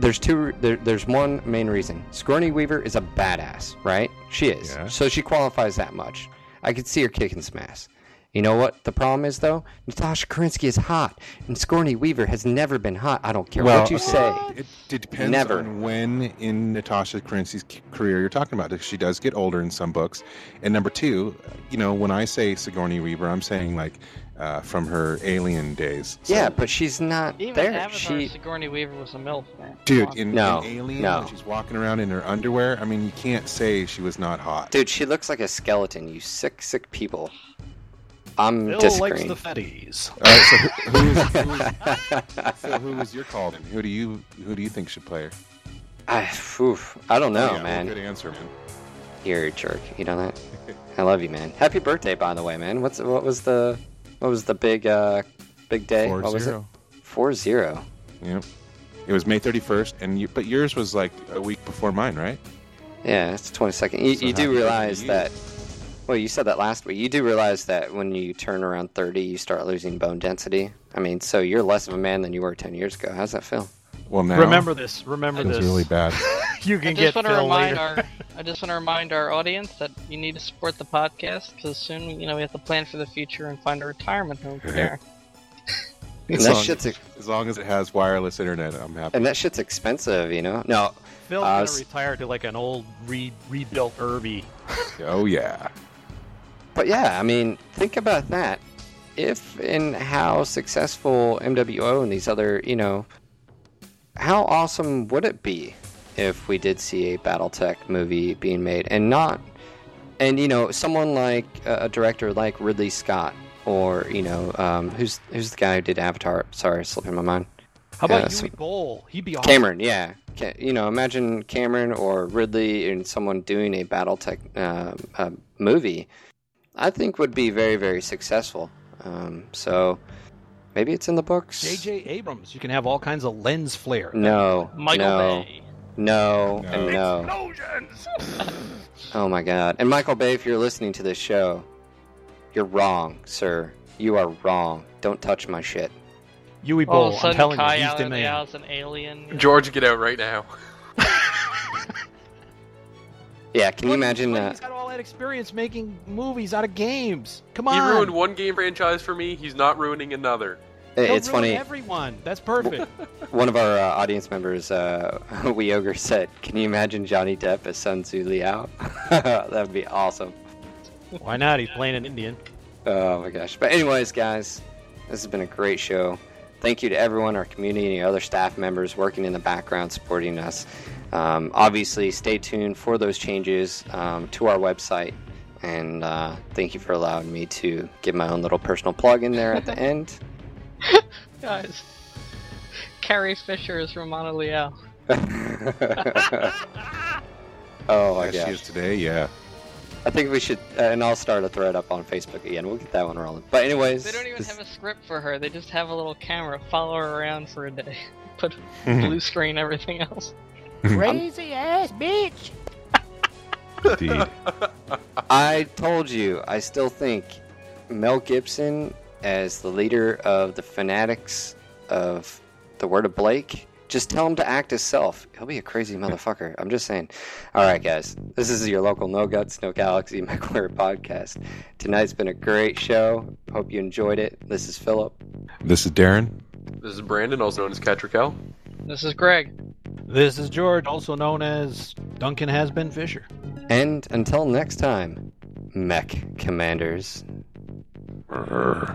There's two. There, there's one main reason. Sigourney Weaver is a badass, right? She is. Yeah. So she qualifies that much. I could see her kicking some ass. You know what the problem is though? Natasha Kerensky is hot, and Sigourney Weaver has never been hot. I don't care what you say. Uh, it, it depends Never. on when in Natasha Kerensky's c- career you're talking about. She does get older in some books. And number two, you know, when I say Sigourney Weaver, I'm saying like uh, from her Alien days. So- Yeah, but she's not Even there. Avatar She Sigourney Weaver was a MILF, man. Dude, in, No, in Alien, no. she's walking around in her underwear, I mean, you can't say she was not hot. Dude, she looks like a skeleton. You sick, sick people. I'm Phil likes the fetties. All right, so who, who, is, who, is, (laughs) Phil, who is your call then? Who do you who do you think should play her? I, oof, I don't know, Oh, yeah, man. Good answer, man. You're a jerk. You know that? I love you, man. Happy birthday, by the way, man. What's what was the what was the big uh big day? Four what was it? Four zero. Yep. It was May 31st, and you, but yours was like a week before mine, right? Yeah, it's twenty second. You, So you do realize you. that. Well, you said that last week. You do realize that when you turn around thirty, you start losing bone density. I mean, so you're less of a man than you were ten years ago. How's that feel? Well, now Remember this. Remember it was this. really bad. (laughs) You can I can just get want to Phil remind later. our I just want to remind our audience that you need to support the podcast because soon you know we have to plan for the future and find a retirement home for Darren. And as, that long, shit's ex- as long as it has wireless internet, I'm happy. and that shit's expensive, you know. No, Phil's Uh, gonna retire to like an old re- rebuilt Irby. (laughs) Oh yeah. But yeah, I mean, think about that. If and how successful MWO and these other, you know, how awesome would it be if we did see a BattleTech movie being made and not, and you know, someone like uh, a director like Ridley Scott or you know, um, who's who's the guy who did Avatar? Sorry, slipping my mind. How about Yeah, Uwe so- Boll? He'd be awesome. Cameron, yeah. Ca- You know, imagine Cameron or Ridley and someone doing a BattleTech uh, uh, movie. I think would be very, very successful. Um, so maybe it's in the books. J.J. Abrams. You can have all kinds of lens flare. No, Michael no, Bay. no, No. and no. Explosions! (laughs) Oh my God! And Michael Bay, if you're listening to this show, you're wrong, sir. You are wrong. Don't touch my shit. Uwe All of Boll. a I'm telling Kai you, he's the of the man. an alien. George, get out right now. (laughs) Yeah, can you imagine? what- Uh, He's got all that experience making movies out of games. Come on. He ruined one game franchise for me. He's not ruining another. It's funny. Everyone. That's perfect. (laughs) One of our uh, audience members, uh, (laughs) We Ogre, said, "Can you imagine Johnny Depp as Sun Tzu Liao? (laughs) that would be awesome." Why not? He's playing an Indian. Oh my gosh! But anyways, guys, this has been a great show. Thank you to everyone, our community, and other staff members working in the background supporting us. Um, obviously, stay tuned for those changes um, to our website. And uh, thank you for allowing me to give my own little personal plug in there at the end. (laughs) Guys, Carrie Fisher is Romana Mauna (laughs) oh my As she is today, yeah. I think we should, uh, and I'll start a thread up on Facebook again. We'll get that one rolling. But anyways, They don't even this- have a script for her. They just have a little camera follow her around for a day. (laughs) Put blue screen everything else. Crazy ass bitch! Indeed. I told you, I still think Mel Gibson as the leader of the fanatics of the Word of Blake. Just tell him to act as self. He'll be a crazy (laughs) motherfucker. I'm just saying. All right, guys. This is your local No Guts, No Galaxy (laughs) McClure podcast. Tonight's been a great show. Hope you enjoyed it. This is Philip. this is Darren. This is Brandon, also known as Catrical. This is Greg. This is George, also known as Duncan Has Been Fisher. And until next time, Mech Commanders. Grrr.